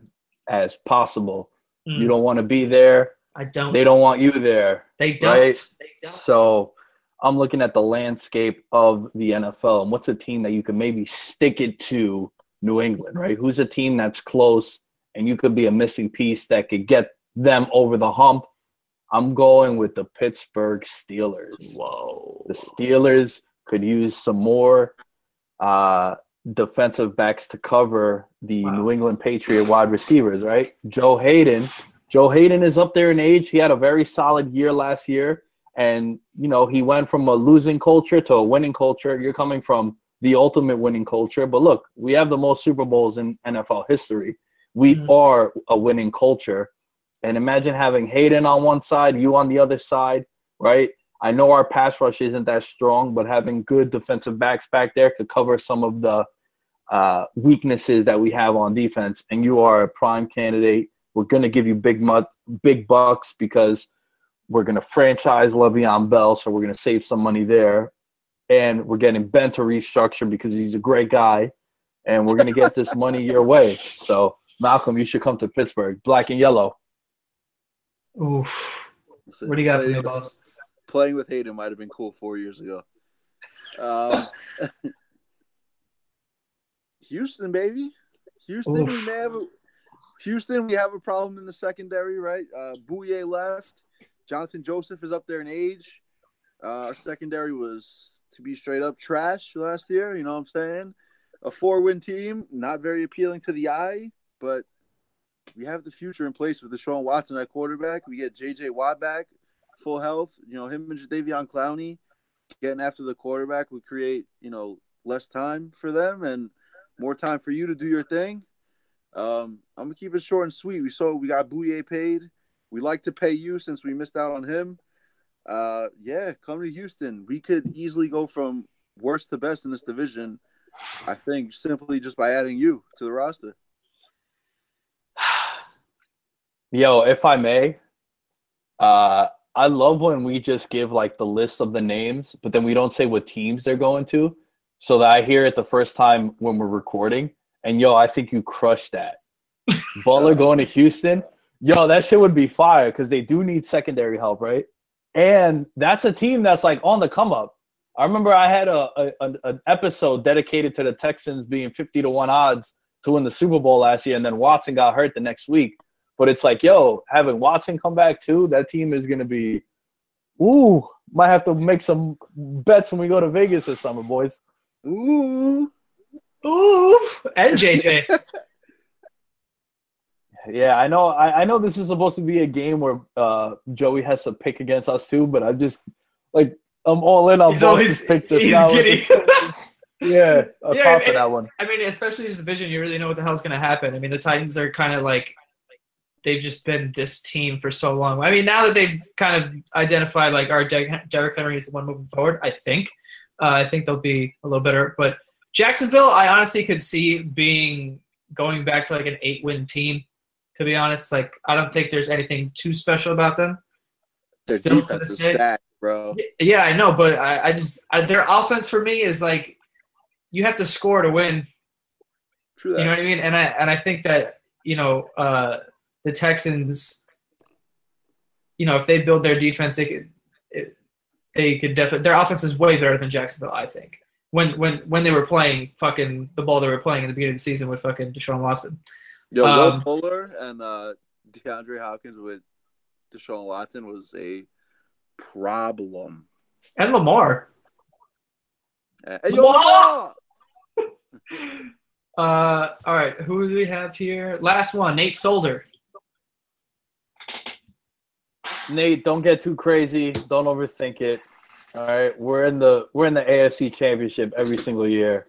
[SPEAKER 1] as possible.
[SPEAKER 2] Mm,
[SPEAKER 1] You don't want to be there.
[SPEAKER 2] I don't.
[SPEAKER 1] They don't want you there.
[SPEAKER 2] They don't.
[SPEAKER 1] right?
[SPEAKER 2] They don't.
[SPEAKER 1] So I'm looking at the landscape of the NFL and what's a team that you can maybe stick it to New England, right? Who's a team that's close and you could be a missing piece that could get them over the hump? I'm going with the Pittsburgh Steelers.
[SPEAKER 2] Whoa.
[SPEAKER 1] The Steelers could use some more uh, defensive backs to cover the
[SPEAKER 2] Wow.
[SPEAKER 1] New England Patriot wide receivers, right? Joe Haden. Joe Haden is up there in age. He had a very solid year last year. And, you know, he went from a losing culture to a winning culture. You're coming from the ultimate winning culture. But look, we have the most Super Bowls in NFL history. We
[SPEAKER 2] Mhm.
[SPEAKER 1] are a winning culture. And imagine having Haden on one side, you on the other side, right? I know our pass rush isn't that strong, but having good defensive backs back there could cover some of the uh, weaknesses that we have on defense. And you are a prime candidate. We're going to give you big mud, big bucks because we're going to franchise Le'Veon Bell, so we're going to save some money there. And we're getting Ben to restructure because he's a great guy, and we're going to get this money your way. So Malcolm, you should come to Pittsburgh, black and yellow.
[SPEAKER 2] Oof. What do you got for me, boss?
[SPEAKER 3] Playing with Haden might have been cool four years ago. Um, Houston, baby. Houston, we may have a, Houston, we have a problem in the secondary, right? Uh, Bouye left. Jonathan Joseph is up there in age. Uh, our secondary was, to be straight up, trash last year. You know what I'm saying? A four win team, not very appealing to the eye, but we have the future in place with Deshaun Watson at quarterback. We get JJ Watt back, full health. You know, him and Davion Clowney getting after the quarterback would create, you know, less time for them and more time for you to do your thing. Um, I'm gonna keep it short and sweet. We saw we got Bouye paid. We like to pay you since we missed out on him. Uh, yeah, come to Houston. We could easily go from worst to best in this division. I think simply just by adding you to the roster.
[SPEAKER 1] Yo, if I may, uh, I love when we just give like the list of the names, but then we don't say what teams they're going to, so that I hear it the first time when we're recording. And yo, I think you crushed that. Butler going to Houston, yo, that shit would be fire because they do need secondary help, right? And that's a team that's like on the come up. I remember I had a, a an- an episode dedicated to the Texans being fifty to one odds to win the Super Bowl last year, and then Watson got hurt the next week. But it's like, yo, having Watson come back too, that team is gonna be, ooh, might have to make some bets when we go to Vegas this summer, boys.
[SPEAKER 3] Ooh,
[SPEAKER 2] Ooh, and JJ.
[SPEAKER 1] Yeah, I know. I, I know this is supposed to be a game where uh, Joey has to pick against us too, but I'm just like I'm all in on
[SPEAKER 2] He's
[SPEAKER 1] Boss's
[SPEAKER 2] always-
[SPEAKER 1] pick just
[SPEAKER 2] he's
[SPEAKER 1] now.
[SPEAKER 2] giddy.
[SPEAKER 1] Yeah, I'll
[SPEAKER 2] Yeah, and-
[SPEAKER 1] that one.
[SPEAKER 2] I mean, especially this division, you really know what the hell's going to happen. I mean, the Titans are kind of like they've just been this team for so long. I mean, now that they've kind of identified like our Derrick Henry is the one moving forward, I think. Uh, I think they'll be a little better. But Jacksonville, I honestly could see being going back to like an eight-win team. To be honest, like I don't think there's anything too special about them.
[SPEAKER 3] Their
[SPEAKER 2] Still to
[SPEAKER 3] defense
[SPEAKER 2] this
[SPEAKER 3] is
[SPEAKER 2] day.
[SPEAKER 3] stacked, bro.
[SPEAKER 2] Yeah, I know, but I, I just I, their offense for me is like you have to score to win.
[SPEAKER 3] True that.
[SPEAKER 2] You know what I mean? And I and I think that you know uh, the Texans, you know, if they build their defense, they could it, they could definitely their offense is way better than Jacksonville. I think when when when they were playing fucking the ball they were playing in the beginning of the season with fucking Deshaun Watson.
[SPEAKER 3] Yo,
[SPEAKER 2] Um,
[SPEAKER 3] Will Fuller and uh, DeAndre Hopkins with Deshaun Watson was a problem.
[SPEAKER 2] And Lamar.
[SPEAKER 3] Hey, yo,
[SPEAKER 2] Lamar!
[SPEAKER 3] Lamar!
[SPEAKER 2] Uh, all right, who do we have here? Last one, Nate Solder.
[SPEAKER 1] Nate, don't get too crazy. Don't overthink it. All right, we're in the we're in the AFC Championship every single year.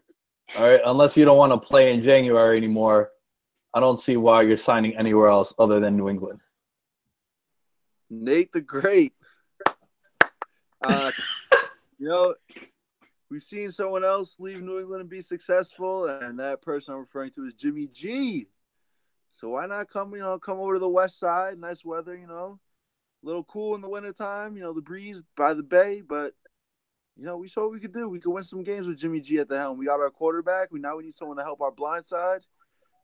[SPEAKER 1] All right, unless you don't want to play in January anymore, I don't see why you're signing anywhere else other than New England.
[SPEAKER 3] Nate the Great. Uh, you know, we've seen someone else leave New England and be successful, and that person I'm referring to is Jimmy G. So why not come, you know, come over to the west side? Nice weather, you know, a little cool in the wintertime, you know, the breeze by the bay, but you know, we saw what we could do. We could win some games with Jimmy G at the helm. We got our quarterback. We now we need someone to help our blind side.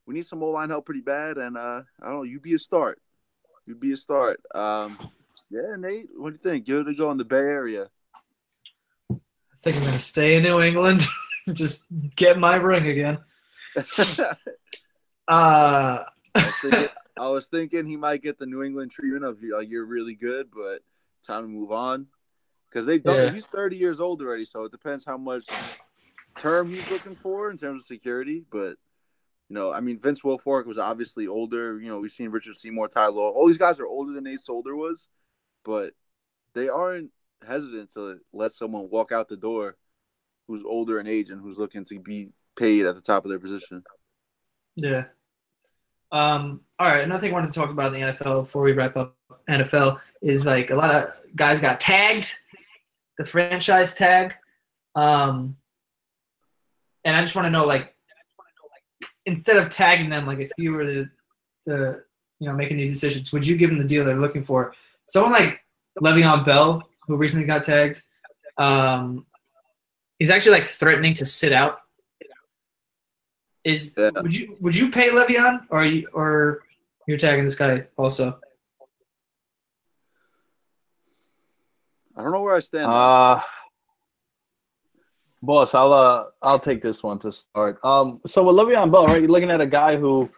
[SPEAKER 3] We need some O line help pretty bad, and uh, I don't know. You'd be a start. You'd be a start. Um, yeah, Nate, what do you think? Give it a go in the Bay Area.
[SPEAKER 2] I think I'm gonna stay in New England, just get my ring again. Uh,
[SPEAKER 3] I, was thinking, I was thinking he might get the New England treatment of like you're really good, but time to move on because they've done.
[SPEAKER 2] Yeah.
[SPEAKER 3] He's 30 years old already, so it depends how much term he's looking for in terms of security. But you know, I mean, Vince Wilfork was obviously older. You know, we've seen Richard Seymour, Ty Law. All these guys are older than Nate Solder was, but they aren't hesitant to let someone walk out the door who's older in age and who's looking to be paid at the top of their position.
[SPEAKER 2] yeah. Um, all right, another thing I wanted to talk about in the NFL before we wrap up NFL is like a lot of guys got tagged, the franchise tag. Um, and I just want to know, like, instead of tagging them, like, if you were the, the, you know, making these decisions, would you give them the deal they're looking for? Someone like Le'Veon Bell, who recently got tagged, um, he's actually like threatening to sit out. Is
[SPEAKER 3] Yeah.
[SPEAKER 2] would you would you pay Le'Veon or are you, or you're tagging this guy also?
[SPEAKER 3] I don't know where I stand.
[SPEAKER 1] Uh boss, I'll uh I'll take this one to start. Um so with Le'Veon Bell, right? You're looking at a guy who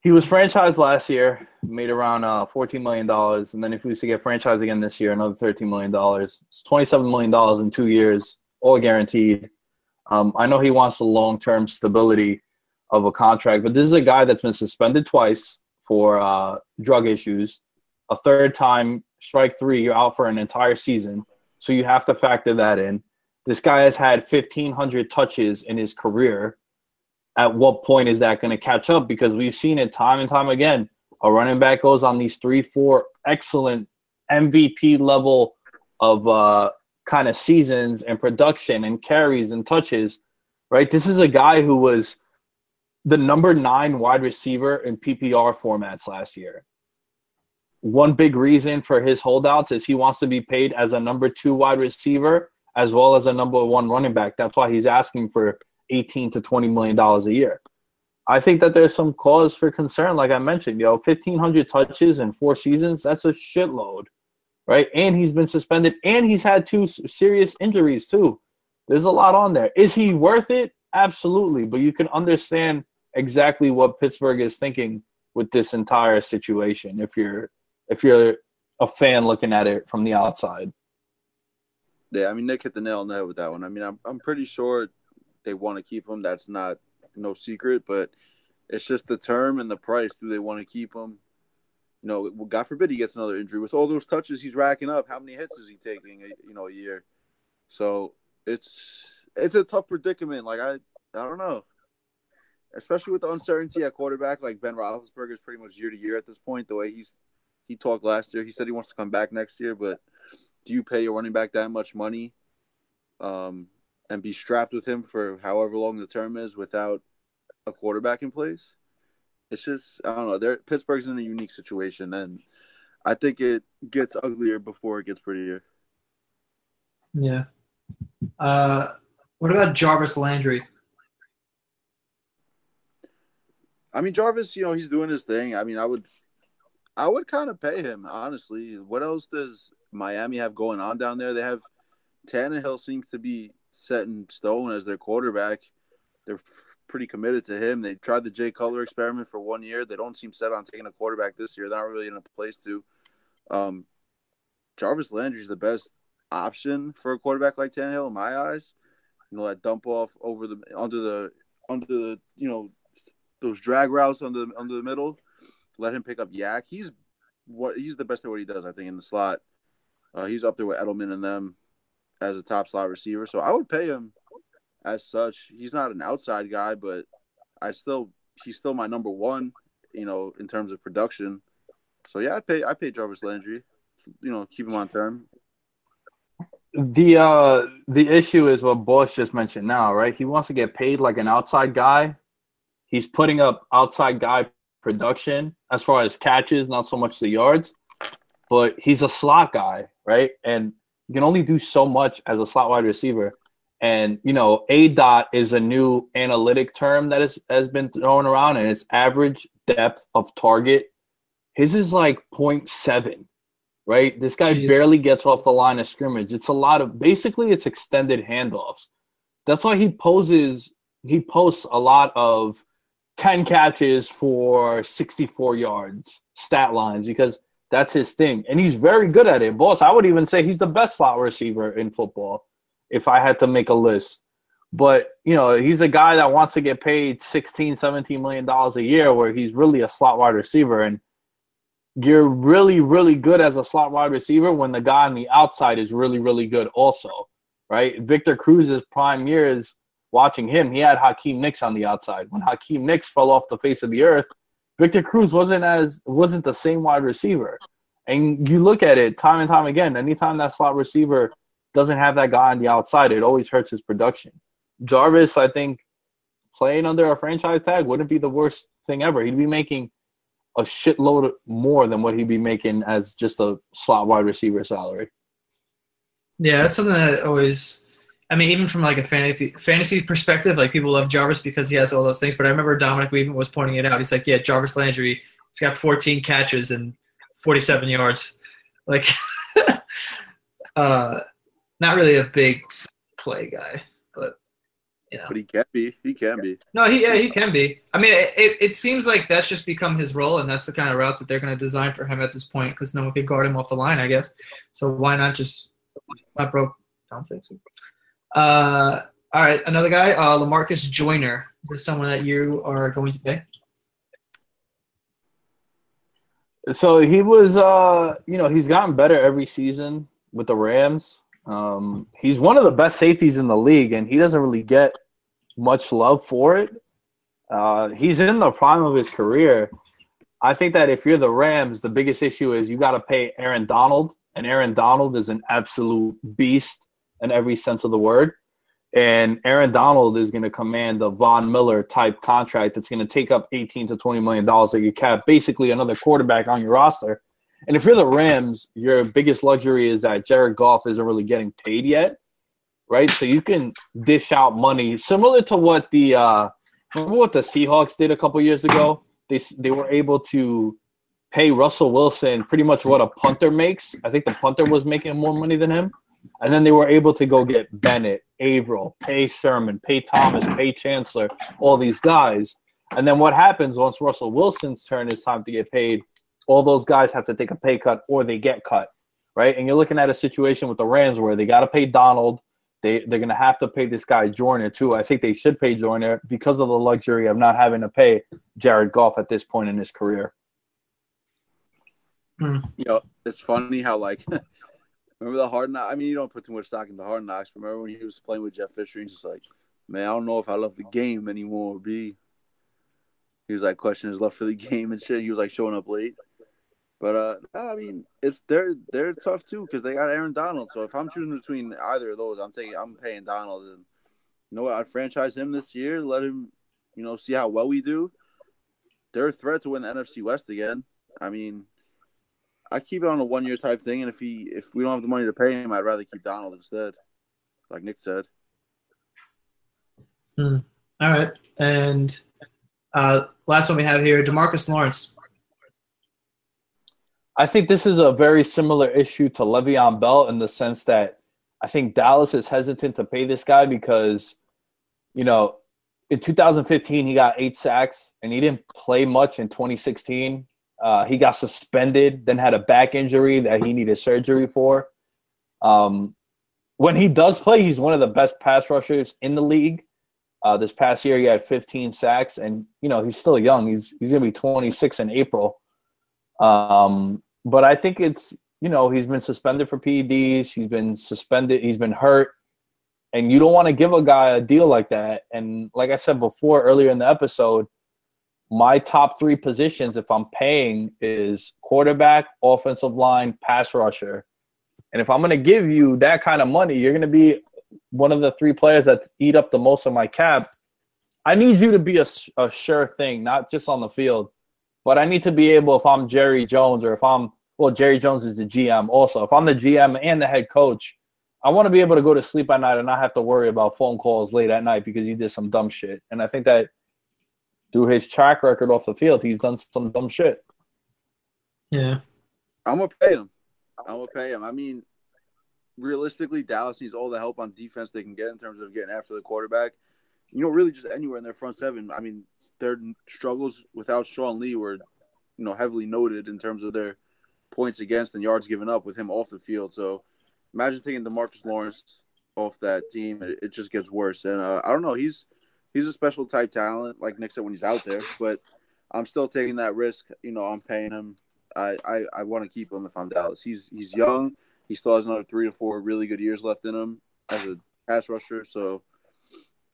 [SPEAKER 1] he was franchised last year, made around uh fourteen million dollars, and then if he was to get franchised again this year, another thirteen million dollars. It's twenty seven million dollars in two years, all guaranteed. Um, I know he wants the long term stability of a contract, but this is a guy that's been suspended twice for uh, drug issues. A third time, strike three, you're out for an entire season. So you have to factor that in. This guy has had 1,500 touches in his career. At what point is that going to catch up? Because we've seen it time and time again. A running back goes on these three, four excellent MVP level of uh, kind of seasons and production and carries and touches, right? This is a guy who was the number nine wide receiver in PPR formats last year. One big reason for his holdouts is he wants to be paid as a number two wide receiver as well as a number one running back. That's why he's asking for 18 to 20 million dollars a year. I think that there's some cause for concern, like I mentioned, yo, 1,500 touches in four seasons, that's a shitload right? And he's been suspended, and he's had two serious injuries too. There's a lot on there. Is he worth it? Absolutely, but you can understand exactly what Pittsburgh is thinking with this entire situation if you're if you're a fan looking at it from the outside.
[SPEAKER 3] Yeah, I mean Nick hit the nail on the head with that one. I mean, I'm I'm pretty sure they want to keep him. That's not no secret, but it's just the term and the price. Do they want to keep him? You know, God forbid he gets another injury. With all those touches he's racking up, how many hits is he taking? A, you know, a year. So it's it's a tough predicament. Like I, I don't know, especially with the uncertainty at quarterback. Like Ben Roethlisberger is pretty much year to year at this point. The way he's he talked last year, he said he wants to come back next year. But do you pay your running back that much money, um, and be strapped with him for however long the term is without a quarterback in place? It's just I don't know. They're, Pittsburgh's in a unique situation, and I think it gets uglier before it gets prettier.
[SPEAKER 2] Yeah. Uh, what about Jarvis Landry?
[SPEAKER 3] I mean, Jarvis, you know, he's doing his thing. I mean, I would, I would kind of pay him honestly. What else does Miami have going on down there? They have Tannehill seems to be set in stone as their quarterback. They're pretty committed to him. They tried the Jay Cutler experiment for one year. They don't seem set on taking a quarterback this year. They're not really in a place to. Um, Jarvis Landry's the best option for a quarterback like Tannehill in my eyes. You know, that dump off over the under the under the you know those drag routes under the under the middle. Let him pick up YAC. He's what he's the best at what he does. I think in the slot. Uh, he's up there with Edelman and them as a top slot receiver. So I would pay him as such. He's not an outside guy, but I still he's still my number one. You know, in terms of production. So yeah, I pay I pay Jarvis Landry. You know, keep him on term.
[SPEAKER 1] The uh the issue is what Boss just mentioned now, right? He wants to get paid like an outside guy. He's putting up outside guy production as far as catches, not so much the yards, but he's a slot guy, right? And you can only do so much as a slot wide receiver. And you know, A dot is a new analytic term that is, has been thrown around, and it's average depth of target. His is like 0.7 right? This guy Jeez. barely gets off the line of scrimmage. It's a lot of basically it's extended handoffs. That's why he poses he posts a lot of 10 catches for 64 yards stat lines because that's his thing. And he's very good at it. Boss, I would even say he's the best slot receiver in football if I had to make a list. But, you know, he's a guy that wants to get paid 16, 17 million dollars a year where he's really a slot wide receiver and you're really, really good as a slot wide receiver when the guy on the outside is really, really good also, right? Victor Cruz's prime years, watching him, he had Hakeem Nicks on the outside. When Hakeem Nicks fell off the face of the earth, Victor Cruz wasn't as wasn't the same wide receiver. And you look at it time and time again, anytime that slot receiver doesn't have that guy on the outside, it always hurts his production. Jarvis, I think, playing under a franchise tag wouldn't be the worst thing ever. He'd be making – a shitload more than what he'd be making as just a slot wide receiver salary.
[SPEAKER 2] Yeah, that's something that always. I mean, even from like a fantasy perspective, like people love Jarvis because he has all those things. But I remember Dominic Weaven was pointing it out. He's like, "Yeah, Jarvis Landry, he's got 14 catches and 47 yards. Like, uh, not really a big play guy, but you know.
[SPEAKER 3] But he can be. He can be.
[SPEAKER 2] No, he yeah he can be. I mean, it, it, it seems like that's just become his role, and that's the kind of routes that they're going to design for him at this point because no one can guard him off the line, I guess. So why not just not broke? Don't fix it. Uh, all right, another guy, uh, Lamarcus Joyner. Is this someone that you are going to pay?
[SPEAKER 1] So he was, uh, you know, he's gotten better every season with the Rams. Um, he's one of the best safeties in the league, and he doesn't really get much love for it. Uh, he's in the prime of his career. I think that if you're the Rams, the biggest issue is you got to pay Aaron Donald, and Aaron Donald is an absolute beast in every sense of the word. And Aaron Donald is going to command a Von Miller type contract that's going to take up 18 to 20 million dollars of your cap, basically another quarterback on your roster. And if you're the Rams, your biggest luxury is that Jared Goff isn't really getting paid yet right? So you can dish out money similar to what the uh, remember what the Seahawks did a couple years ago. They they were able to pay Russell Wilson pretty much what a punter makes. I think the punter was making more money than him. And then they were able to go get Bennett, Avril, pay Sherman, pay Thomas, pay Chancellor, all these guys. And then what happens once Russell Wilson's turn is time to get paid? All those guys have to take a pay cut or they get cut, right? And you're looking at a situation with the Rams where they got to pay Donald, they they're gonna have to pay this guy Joyner too. I think they should pay Joyner because of the luxury of not having to pay Jared Goff at this point in his career.
[SPEAKER 3] Hmm. You know, it's funny how like Remember the hard knock? I mean, you don't put too much stock in the hard knocks. Remember when he was playing with Jeff Fisher? He's just like, man, I don't know if I love the game anymore. B. He was like questioning his love for the game and shit. He was like showing up late. But uh, I mean, it's they're they're tough too because they got Aaron Donald. So if I'm choosing between either of those, I'm taking I'm paying Donald. And you know what? I'd franchise him this year. Let him, you know, see how well we do. They're a threat to win the NFC West again. I mean, I keep it on a one year type thing, and if he if we don't have the money to pay him, I'd rather keep Donald instead. Like Nick said.
[SPEAKER 2] Hmm. All right, and uh, last one we have here, Demarcus Lawrence.
[SPEAKER 1] I think this is a very similar issue to Le'Veon Bell in the sense that I think Dallas is hesitant to pay this guy because, you know, in 2015 he got eight sacks and he didn't play much in 2016. Uh, he got suspended, then had a back injury that he needed surgery for. Um, when he does play, he's one of the best pass rushers in the league. Uh, this past year, he had 15 sacks, and you know he's still young. He's he's gonna be 26 in April. Um, but I think it's you know he's been suspended for PEDs. He's been suspended. He's been hurt, and you don't want to give a guy a deal like that. And like I said before earlier in the episode, my top three positions, if I'm paying, is quarterback, offensive line, pass rusher. And if I'm going to give you that kind of money, you're going to be one of the three players that eat up the most of my cap. I need you to be a, a sure thing, not just on the field, but I need to be able, if I'm Jerry Jones or if I'm, well, Jerry Jones is the GM also. If I'm the GM and the head coach, I want to be able to go to sleep at night and not have to worry about phone calls late at night because you did some dumb shit. And I think that through his track record off the field, he's done some dumb shit.
[SPEAKER 2] Yeah.
[SPEAKER 3] I'm gonna pay him. I'm gonna pay him. I mean, realistically, Dallas needs all the help on defense they can get in terms of getting after the quarterback. You know, really just anywhere in their front seven. I mean, their struggles without Sean Lee were, you know, heavily noted in terms of their points against and yards given up with him off the field. So imagine taking Demarcus Lawrence off that team. It, it just gets worse. And uh, I don't know. He's he's a special type talent, like Nick said when he's out there. But I'm still taking that risk. You know, I'm paying him. I I, I want to keep him if I'm Dallas. He's he's young. He still has another three to four really good years left in him as a pass rusher. So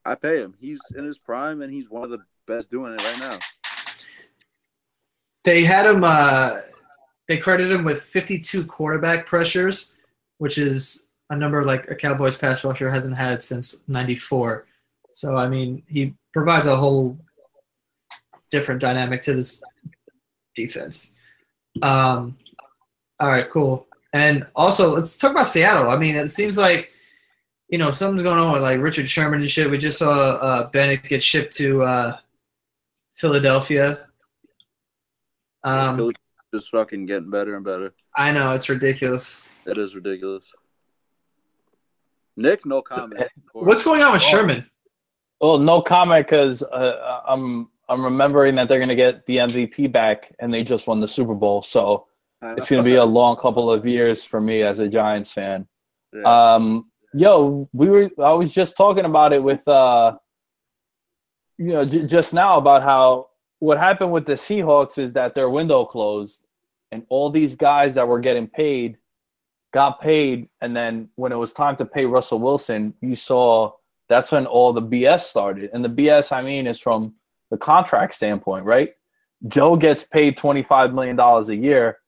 [SPEAKER 3] I pay him. He's in his prime, and he's one of the best doing it right now.
[SPEAKER 2] They had him. Uh, they credited him with 52 quarterback pressures, which is a number like a Cowboys pass rusher hasn't had since '94. So I mean, he provides a whole different dynamic to this defense. Um, all right, cool. And also, let's talk about Seattle. I mean, it seems like you know something's going on with like Richard Sherman and shit. We just saw uh, Bennett get shipped to uh, Philadelphia.
[SPEAKER 3] Um, Philly just fucking getting better and better.
[SPEAKER 2] I know it's ridiculous.
[SPEAKER 3] It is ridiculous. Nick, no comment.
[SPEAKER 2] What's going on with Sherman?
[SPEAKER 1] Well, no comment because uh, I'm I'm remembering that they're gonna get the MVP back, and they just won the Super Bowl, so it's gonna be a long couple of years for me as a Giants fan. Yeah. Um, yo, we were I was just talking about it with uh, you know, j- just now about how what happened with the Seahawks is that their window closed, and all these guys that were getting paid got paid, and then when it was time to pay Russell Wilson, you saw that's when all the BS started. And the BS I mean is from the contract standpoint, right? Joe gets paid $25 million a year.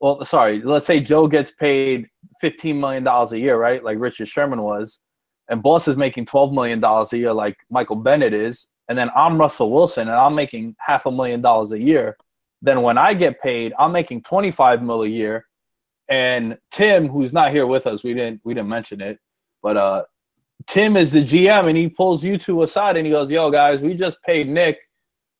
[SPEAKER 1] Well, sorry, let's say Joe gets paid $15 million a year, right? Like Richard Sherman was. And Boss is making $12 million a year, like Michael Bennett is. And then I'm Russell Wilson and I'm making half a million dollars a year. Then when I get paid, I'm making 25 mil a year. And Tim, who's not here with us, we didn't we didn't mention it, but uh Tim is the GM and he pulls you two aside and he goes, "Yo, guys, we just paid Nick.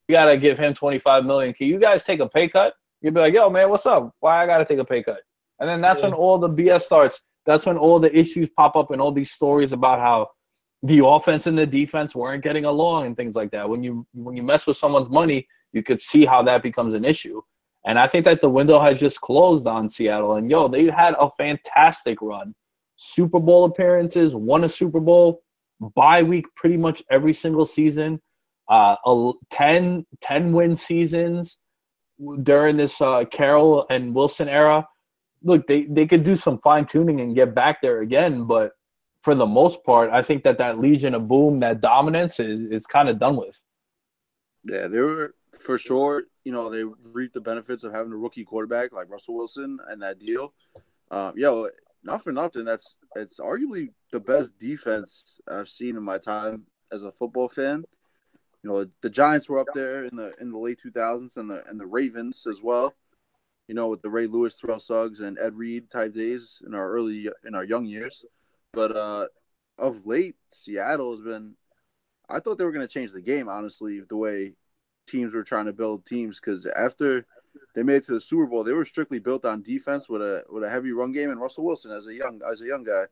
[SPEAKER 1] We gotta give him 25 million. Can you guys take a pay cut?" You'd be like, "Yo, man, what's up? Why I gotta take a pay cut?" And then that's yeah. when all the BS starts. That's when all the issues pop up and all these stories about how the offense and the defense weren't getting along and things like that. When you when you mess with someone's money, you could see how that becomes an issue. And I think that the window has just closed on Seattle. And yo, they had a fantastic run. Super Bowl appearances, won a Super Bowl, bye week pretty much every single season, uh, 10, 10 win seasons during this uh, Carroll and Wilson era. look, they they could do some fine tuning and get back there again, but for the most part, I think that that Legion of Boom, that dominance is is kind of done with.
[SPEAKER 3] Yeah, they were for sure. You know, they reaped the benefits of having a rookie quarterback like Russell Wilson and that deal. Um, yo, not for nothing, that's it's arguably the best defense I've seen in my time as a football fan. You know, the Giants were up there in the in the late 2000s, and the and the Ravens as well. You know, with the Ray Lewis, Terrell Suggs, and Ed Reed type days in our early in our young years. But uh, of late, Seattle has been. I thought they were going to change the game, honestly, the way teams were trying to build teams. Because after they made it to the Super Bowl, they were strictly built on defense with a with a heavy run game and Russell Wilson as a young as a young guy.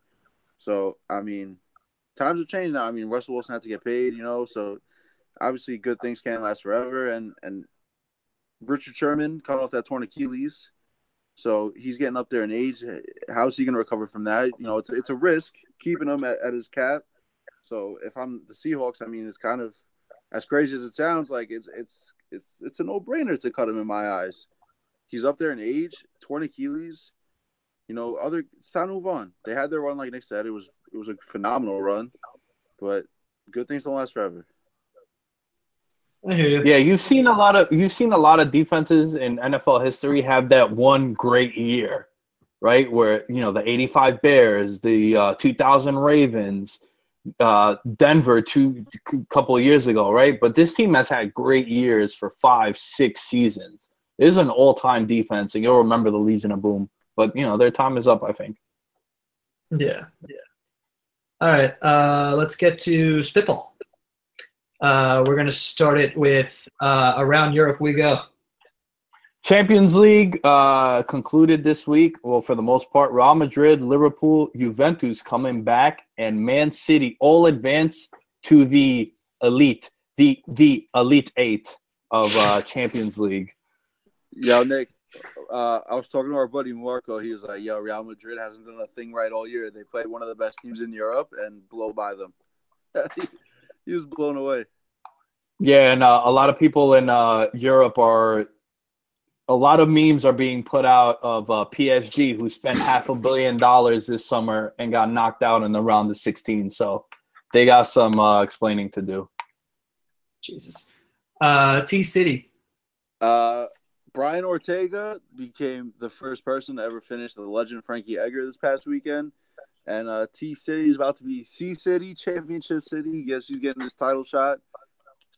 [SPEAKER 3] So I mean, times have changed now. I mean, Russell Wilson had to get paid, you know. So obviously, good things can't last forever. And and Richard Sherman coming off that torn Achilles, so he's getting up there in age. How's he going to recover from that? You know, it's it's a risk keeping him at, at his cap. So if I'm the Seahawks, I mean, it's kind of as crazy as it sounds. Like it's it's it's it's a no brainer to cut him in my eyes. He's up there in age, torn Achilles. You know, other it's time to move on. They had their run, like Nick said. It was it was a phenomenal run, but good things don't last forever.
[SPEAKER 2] I hear you.
[SPEAKER 1] Yeah, you've seen a lot of you've seen a lot of defenses in NFL history have that one great year, right? Where you know the '85 Bears, the uh, 2000 Ravens, uh, Denver two couple of years ago, right? But this team has had great years for five, six seasons. It is an all-time defense, and you'll remember the Legion of Boom. But you know their time is up, I think.
[SPEAKER 2] Yeah, yeah. All right, uh, let's get to Spitball. Uh, we're going to start it with uh, Around Europe We Go.
[SPEAKER 1] Champions League uh, concluded this week. Well, for the most part, Real Madrid, Liverpool, Juventus coming back, and Man City all advance to the elite, the the elite eight of uh, Champions League.
[SPEAKER 3] Yo, Nick, uh, I was talking to our buddy Marco. He was like, "Yo, Real Madrid hasn't done a thing right all year. They play one of the best teams in Europe and blow by them." he was blown away.
[SPEAKER 1] Yeah, and uh, a lot of people in uh, Europe are. A lot of memes are being put out of uh, PSG, who spent half a billion dollars this summer and got knocked out in the round of 16. So they got some uh, explaining to do.
[SPEAKER 2] Jesus. Uh, T City.
[SPEAKER 3] Uh, Brian Ortega became the first person to ever finish the legend Frankie Edgar this past weekend. And uh, T City is about to be C City Championship City. Guess he's getting his title shot.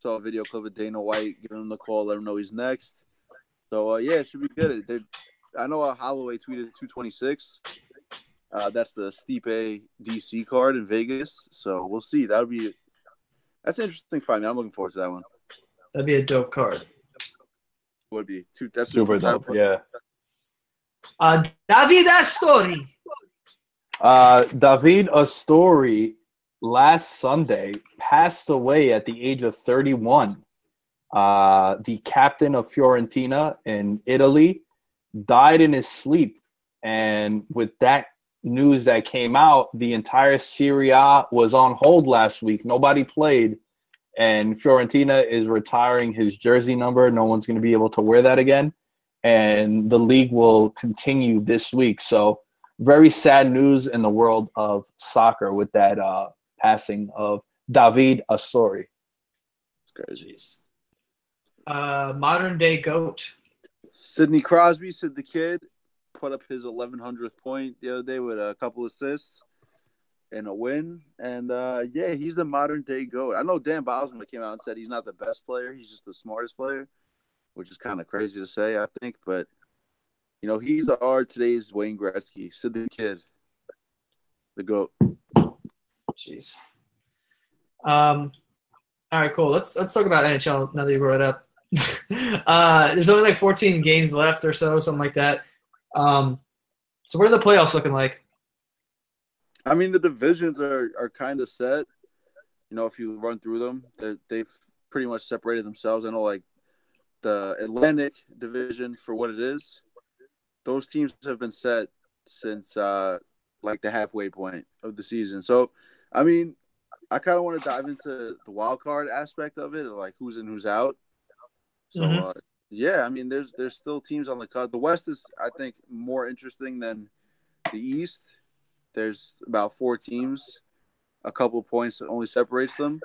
[SPEAKER 3] Saw a video clip of Dana White giving him the call, let him know he's next. So uh, yeah, it should be good. They're, I know uh, Holloway tweeted 226. Uh, that's the Stipe DC card in Vegas. So we'll see. That'll be that's an interesting fight. Man. I'm looking forward to that one.
[SPEAKER 2] That'd be a dope card.
[SPEAKER 3] Would be two. That's
[SPEAKER 1] Super
[SPEAKER 3] two-time
[SPEAKER 1] dope. Yeah.
[SPEAKER 2] Uh, David Astori.
[SPEAKER 1] Uh, David Astori last Sunday passed away at the age of 31. Uh, the captain of Fiorentina in Italy died in his sleep. And with that news that came out, the entire Serie A was on hold last week. Nobody played. And Fiorentina is retiring his jersey number. No one's going to be able to wear that again. And the league will continue this week. So, very sad news in the world of soccer with that uh, passing of David Astori.
[SPEAKER 3] It's crazy.
[SPEAKER 2] Uh, modern day goat.
[SPEAKER 3] Sidney Crosby said the kid put up his 1100th point the other day with a couple assists and a win. And uh, yeah, he's the modern day goat. I know Dan Bosman came out and said he's not the best player; he's just the smartest player, which is kind of crazy to say, I think. But you know, he's our today's Wayne Gretzky. Sid the kid, the goat.
[SPEAKER 2] Jeez. Um, all right, cool. Let's let's talk about NHL now that you brought it up. uh, there's only like 14 games left or so, something like that. Um, so what are the playoffs looking like?
[SPEAKER 3] I mean, the divisions are are kind of set. You know, if you run through them, they, they've pretty much separated themselves. I know, like the Atlantic Division for what it is. Those teams have been set since uh, like the halfway point of the season. So, I mean, I kind of want to dive into the wild card aspect of it, like who's in, who's out. So,
[SPEAKER 2] Mhm.
[SPEAKER 3] uh, yeah, I mean, there's there's still teams on the cut. The West is, I think, more interesting than the East. There's about four teams, a couple points that only separates them,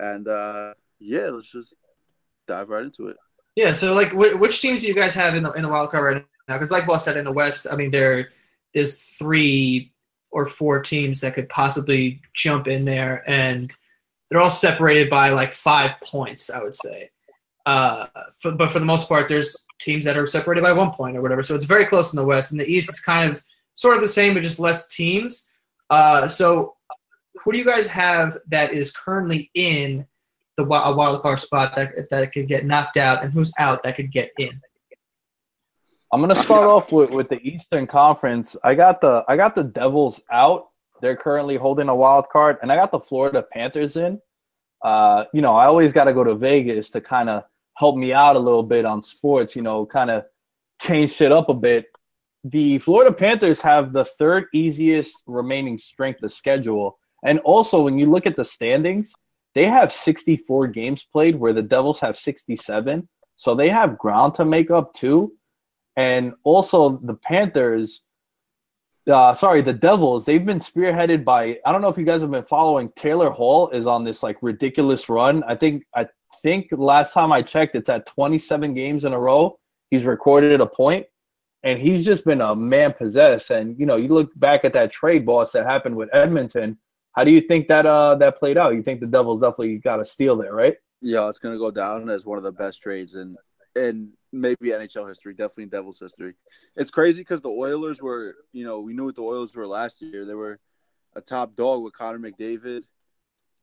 [SPEAKER 3] and uh, yeah, let's just dive right into it.
[SPEAKER 2] Yeah. So, like, wh- which teams do you guys have in the in the wild card right now? Because, like Boss said, in the West, I mean, there there's three or four teams that could possibly jump in there, and they're all separated by like five points. I would say. Uh, for, but for the most part, there's teams that are separated by one point or whatever. So it's very close in the West. In the East, it's kind of sort of the same, but just less teams. Uh, so who do you guys have that is currently in the a wild card spot that that could get knocked out, and who's out that could get in?
[SPEAKER 1] I'm gonna start off with, with the Eastern Conference. I got the I got the Devils out. They're currently holding a wild card, and I got the Florida Panthers in. Uh, you know, I always got to go to Vegas to kind of help me out a little bit on sports. You know, kind of change shit up a bit. The Florida Panthers have the third easiest remaining strength of schedule, and also when you look at the standings, they have 64 games played, where the Devils have 67. So they have ground to make up too. And also the Panthers, uh, sorry, the Devils, they've been spearheaded by I don't know if you guys have been following. Taylor Hall is on this like ridiculous run. I think I think last time I checked, it's at 27 games in a row. He's recorded a point, and he's just been a man possessed. And you know, you look back at that trade boss that happened with Edmonton. How do you think that uh that played out? You think the Devils definitely got a steal there, right?
[SPEAKER 3] Yeah, it's gonna go down as one of the best trades and in maybe NHL history, definitely Devils history. It's crazy because the Oilers were, you know, we knew what the Oilers were last year. They were a top dog with Connor McDavid,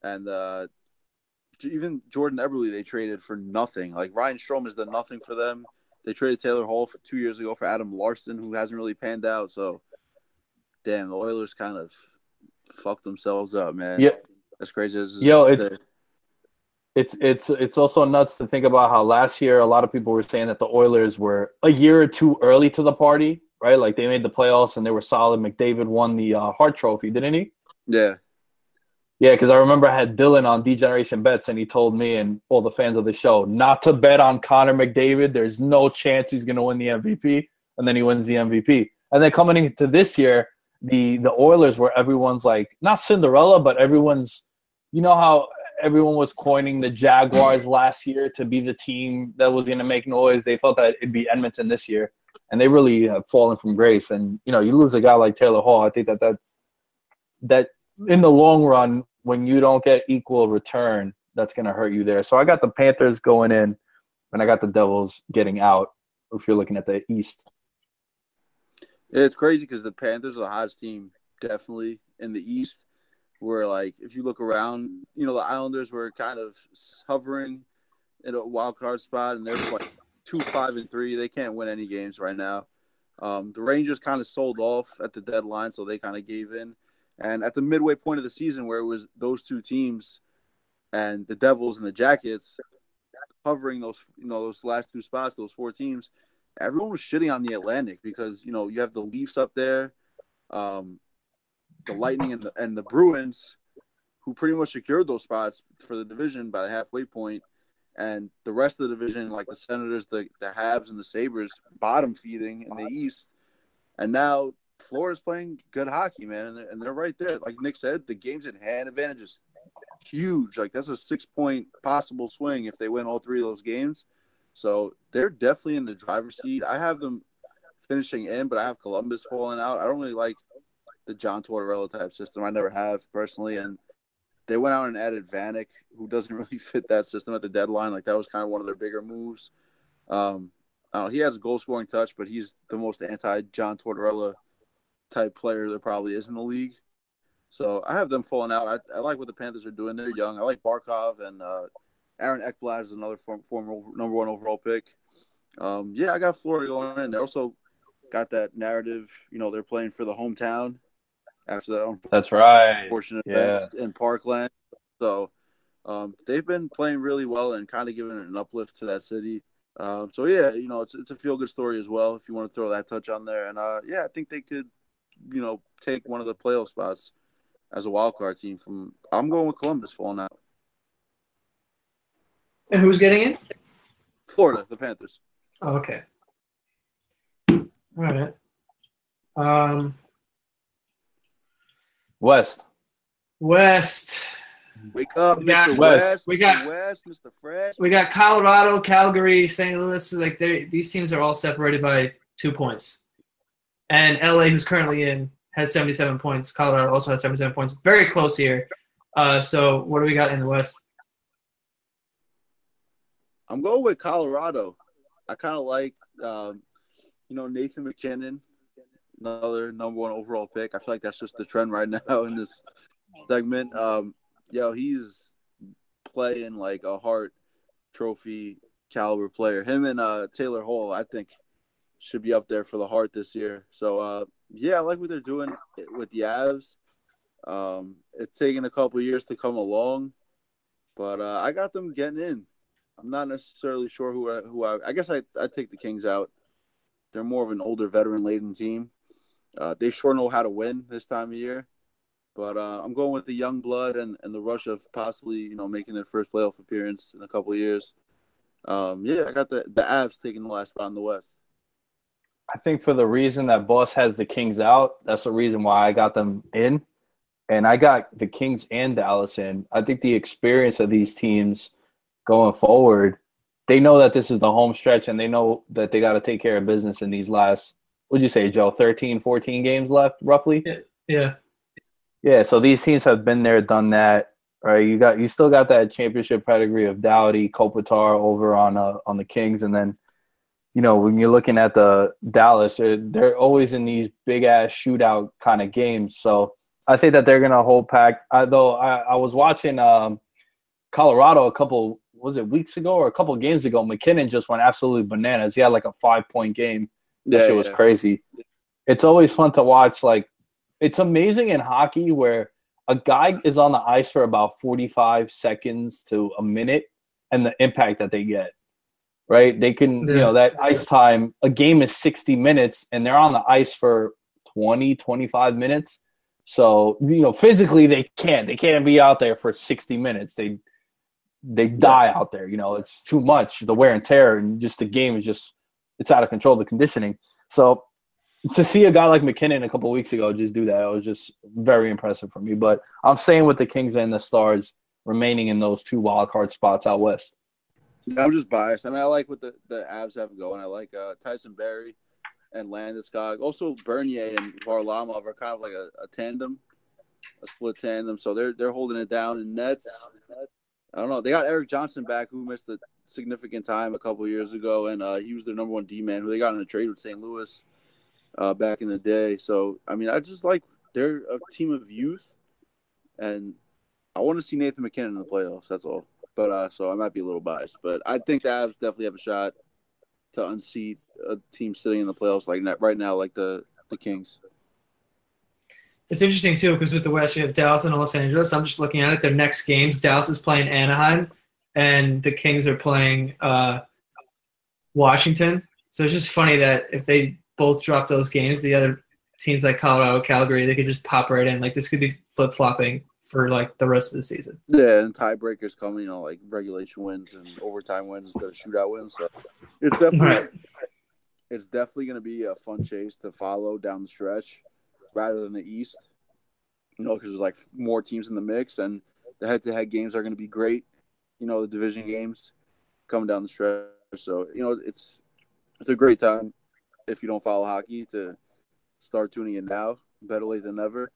[SPEAKER 3] and uh, even Jordan Eberle they traded for nothing. Like Ryan Strome is the nothing for them. They traded Taylor Hall for two years ago for Adam Larsson, who hasn't really panned out. So, damn, the Oilers kind of fucked themselves up, man.
[SPEAKER 1] Yeah,
[SPEAKER 3] as crazy as
[SPEAKER 1] yo, it's it's it's it's it's also nuts to think about how last year a lot of people were saying that the Oilers were a year or two early to the party, right? Like they made the playoffs and they were solid. McDavid won the uh, Hart Trophy, didn't he?
[SPEAKER 3] Yeah.
[SPEAKER 1] Yeah, because I remember I had Dylan on D-Generation Bets, and he told me and all the fans of the show not to bet on Connor McDavid. There's no chance he's going to win the MVP, and then he wins the MVP. And then coming into this year, the the Oilers, where everyone's like not Cinderella, but everyone's, you know how everyone was coining the Jaguars last year to be the team that was going to make noise. They thought that it'd be Edmonton this year, and they really have fallen from grace. And you know, you lose a guy like Taylor Hall. I think that that's that in the long run, when you don't get equal return, that's going to hurt you there. So I got the Panthers going in, and I got the Devils getting out. If you're looking at the East,
[SPEAKER 3] it's crazy because the Panthers are the hottest team, definitely in the East. Where like if you look around, you know the Islanders were kind of hovering in a wild card spot, and they're like two, five, and three. They can't win any games right now. Um, the Rangers kind of sold off at the deadline, so they kind of gave in. And at the midway point of the season, where it was those two teams and the Devils and the Jackets covering those, you know, those last two spots, those four teams, everyone was shitting on the Atlantic because you know you have the Leafs up there, um, the Lightning and the and the Bruins, who pretty much secured those spots for the division by the halfway point, and the rest of the division, like the Senators, the the Habs, and the Sabres, bottom feeding in the East, and now Florida's playing good hockey, man, and they're, and they're right there. Like Nick said, the games in hand advantage is huge. Like that's a six point possible swing if they win all three of those games. So they're definitely in the driver's seat. I have them finishing in, but I have Columbus falling out. I don't really like the John Tortorella type system. I never have personally, and they went out and added Vanek, who doesn't really fit that system at the deadline. Like that was kind of one of their bigger moves. Um, know, he has a goal scoring touch, but he's the most anti John Tortorella type player there probably is in the league. So I have them falling out. I, I like what the Panthers are doing. They're young. I like Barkov and uh, Aaron Ekblad is another form, former number one overall pick. Um, yeah, I got Florida going in. They also got that narrative. You know, they're playing for the hometown after that.
[SPEAKER 1] That's right.
[SPEAKER 3] Unfortunate yeah. in Parkland. So um, they've been playing really well and kind of giving an uplift to that city. Um, so yeah, you know, it's it's a feel good story as well. If you want to throw that touch on there, and uh, yeah, I think they could you know, take one of the playoff spots as a wild card team. From I'm going with Columbus falling out.
[SPEAKER 2] And who's getting in?
[SPEAKER 3] Florida, the Panthers.
[SPEAKER 2] Oh, okay. All right. Um,
[SPEAKER 1] West.
[SPEAKER 2] West.
[SPEAKER 3] Wake up,
[SPEAKER 2] We got-
[SPEAKER 3] Mr.
[SPEAKER 1] West.
[SPEAKER 3] West.
[SPEAKER 2] We got-
[SPEAKER 3] West, Mr. Fresh.
[SPEAKER 2] We got Colorado, Calgary, St. Louis. Like these teams are all separated by two points. And LA, who's currently in, has 77 points. Colorado also has 77 points. Very close here. Uh, so what do we got in the West?
[SPEAKER 3] I'm going with Colorado. I kind of like, um, you know, Nathan MacKinnon, another number one overall pick. I feel like that's just the trend right now in this segment. Um, yo, he's playing like a Hart Trophy caliber player. Him and uh, Taylor Hall, I think, should be up there for the Hart this year. So, uh, yeah, I like what they're doing with the Avs. Um, it's taken a couple years to come along, but uh, I got them getting in. I'm not necessarily sure who I, who I. I guess I I take the Kings out. They're more of an older veteran laden team. Uh, they sure know how to win this time of year. But uh, I'm going with the young blood and, and the rush of possibly you know making their first playoff appearance in a couple years. Um, yeah, I got the the Avs taking the last spot in the West.
[SPEAKER 1] I think for the reason that Boss has the Kings out, that's the reason why I got them in. And I got the Kings and Dallas in. I think the experience of these teams going forward, they know that this is the home stretch and they know that they got to take care of business in these last, what'd you say, Joe, 13, 14 games left, roughly?
[SPEAKER 2] Yeah.
[SPEAKER 1] Yeah, so these teams have been there, done that. Right, you got you still got that championship pedigree of Doughty, Kopitar over on uh, on the Kings, and then you know when you're looking at the Dallas, they're, they're always in these big ass shootout kind of games. So I think that they're gonna hold pack. I, though I, I was watching um, Colorado a couple was it weeks ago or a couple games ago. MacKinnon just went absolutely bananas. He had like a five point game. That shit was crazy. It's always fun to watch. Like, it's amazing in hockey where a guy is on the ice for about 45 seconds to a minute and the impact that they get. Right? They can, you know, that ice time, a game is 60 minutes and they're on the ice for 20, 25 minutes. So, you know, physically they can't. They can't be out there for 60 minutes. They they die out there. You know, it's too much. The wear and tear and just the game is just it's out of control. The conditioning. So to see a guy like MacKinnon a couple weeks ago just do that, it was just very impressive for me. But I'm staying with the Kings and the Stars remaining in those two wild card spots out west.
[SPEAKER 3] I'm just biased. I mean, I like what the, the Avs have going. I like uh, Tyson Barrie and Landeskog. Also, Bernier and Varlamov are kind of like a, a tandem, a split tandem. So they're they're holding it down in nets. I don't know. They got Erik Johnson back, who missed a significant time a couple years ago, and uh, he was their number one D man, who they got in a trade with St. Louis uh, back in the day. So I mean, I just like they're a team of youth, and I want to see Nathan MacKinnon in the playoffs. That's all. But uh, so I might be a little biased, but I think the Avs definitely have a shot to unseat a team sitting in the playoffs like that right now, like the the Kings.
[SPEAKER 2] It's interesting too because with the West you have Dallas and Los Angeles. I'm just looking at it. Their next games, Dallas is playing Anaheim, and the Kings are playing uh, Washington. So it's just funny that if they both drop those games, the other teams like Colorado, Calgary, they could just pop right in. Like this could be flip flopping for like the rest of the season.
[SPEAKER 3] Yeah, and tiebreakers come, you know, like regulation wins and overtime wins instead of shootout wins. So it's definitely
[SPEAKER 2] Right.
[SPEAKER 3] it's definitely going to be a fun chase to follow down the stretch rather than the East. You know, because there's like more teams in the mix, and the head-to-head games are going to be great. You know, the division games coming down the stretch. So you know, it's it's a great time if you don't follow hockey to start tuning in now. Better late than never.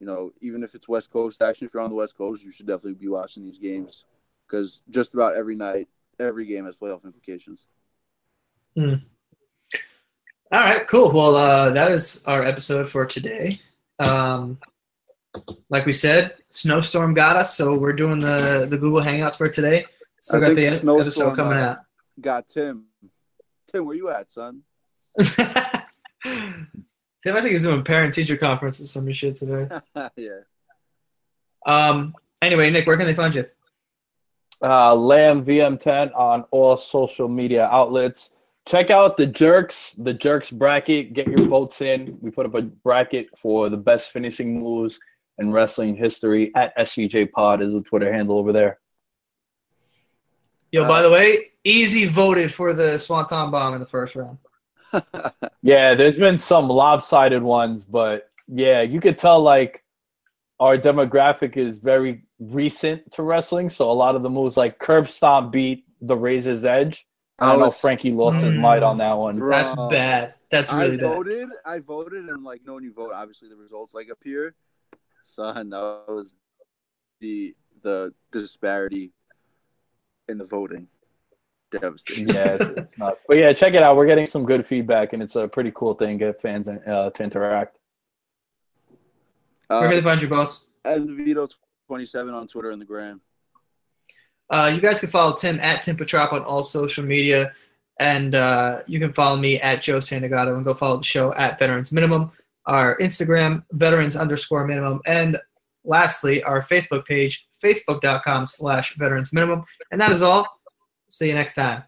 [SPEAKER 3] You know, even if it's West Coast action, if you're on the West Coast, you should definitely be watching these games because just about every night, every game has playoff implications.
[SPEAKER 2] All right, cool. Well, uh, that is our episode for today. Um, like we said, snowstorm got us, so we're doing the the Google Hangouts for today. Still
[SPEAKER 3] I
[SPEAKER 2] got
[SPEAKER 3] think
[SPEAKER 2] the
[SPEAKER 3] the
[SPEAKER 2] ep-
[SPEAKER 3] snowstorm,
[SPEAKER 2] episode coming
[SPEAKER 3] uh,
[SPEAKER 2] out.
[SPEAKER 3] Got Tim. Tim, where you at, son?
[SPEAKER 2] Tim, I think he's doing parent teacher conference or some shit today.
[SPEAKER 3] yeah.
[SPEAKER 2] Um. Anyway, Nick, where can they find you?
[SPEAKER 1] Uh, Lamb VM10 on all social media outlets. Check out the Jerks, the Jerks bracket. Get your votes in. We put up a bracket for the best finishing moves in wrestling history at SVJ Pod is the Twitter handle over there.
[SPEAKER 2] Yo,
[SPEAKER 3] Uh,
[SPEAKER 2] by the way, easy voted for the Swanton bomb in the first round.
[SPEAKER 1] Yeah, there's been some lopsided ones, but yeah, you could tell like our demographic is very recent to wrestling, so a lot of the moves like curb stomp beat the Razor's Edge. I, don't know
[SPEAKER 3] was-
[SPEAKER 1] Frankie lost his mind on that one.
[SPEAKER 3] Bro,
[SPEAKER 2] That's bad. That's really
[SPEAKER 3] I
[SPEAKER 2] bad.
[SPEAKER 3] voted. I voted, and like, no, when you vote, obviously the results like appear. Son, that was the the disparity in the voting. Devastating.
[SPEAKER 1] yeah, it's, it's nuts. But yeah, check it out. We're getting some good feedback, and it's a pretty cool thing. Get fans uh, to interact.
[SPEAKER 2] Where
[SPEAKER 3] Uh,
[SPEAKER 2] can they find you, boss?
[SPEAKER 3] and Vito twenty seven on Twitter and the gram.
[SPEAKER 2] Uh, you guys can follow Tim at Tim Petrop on all social media. And uh, you can follow me at Joe Santagato and go follow the show at Veterans Minimum, our Instagram, veterans underscore minimum. And lastly, our Facebook page, facebook.com slash veterans minimum. And that is all. See you next time.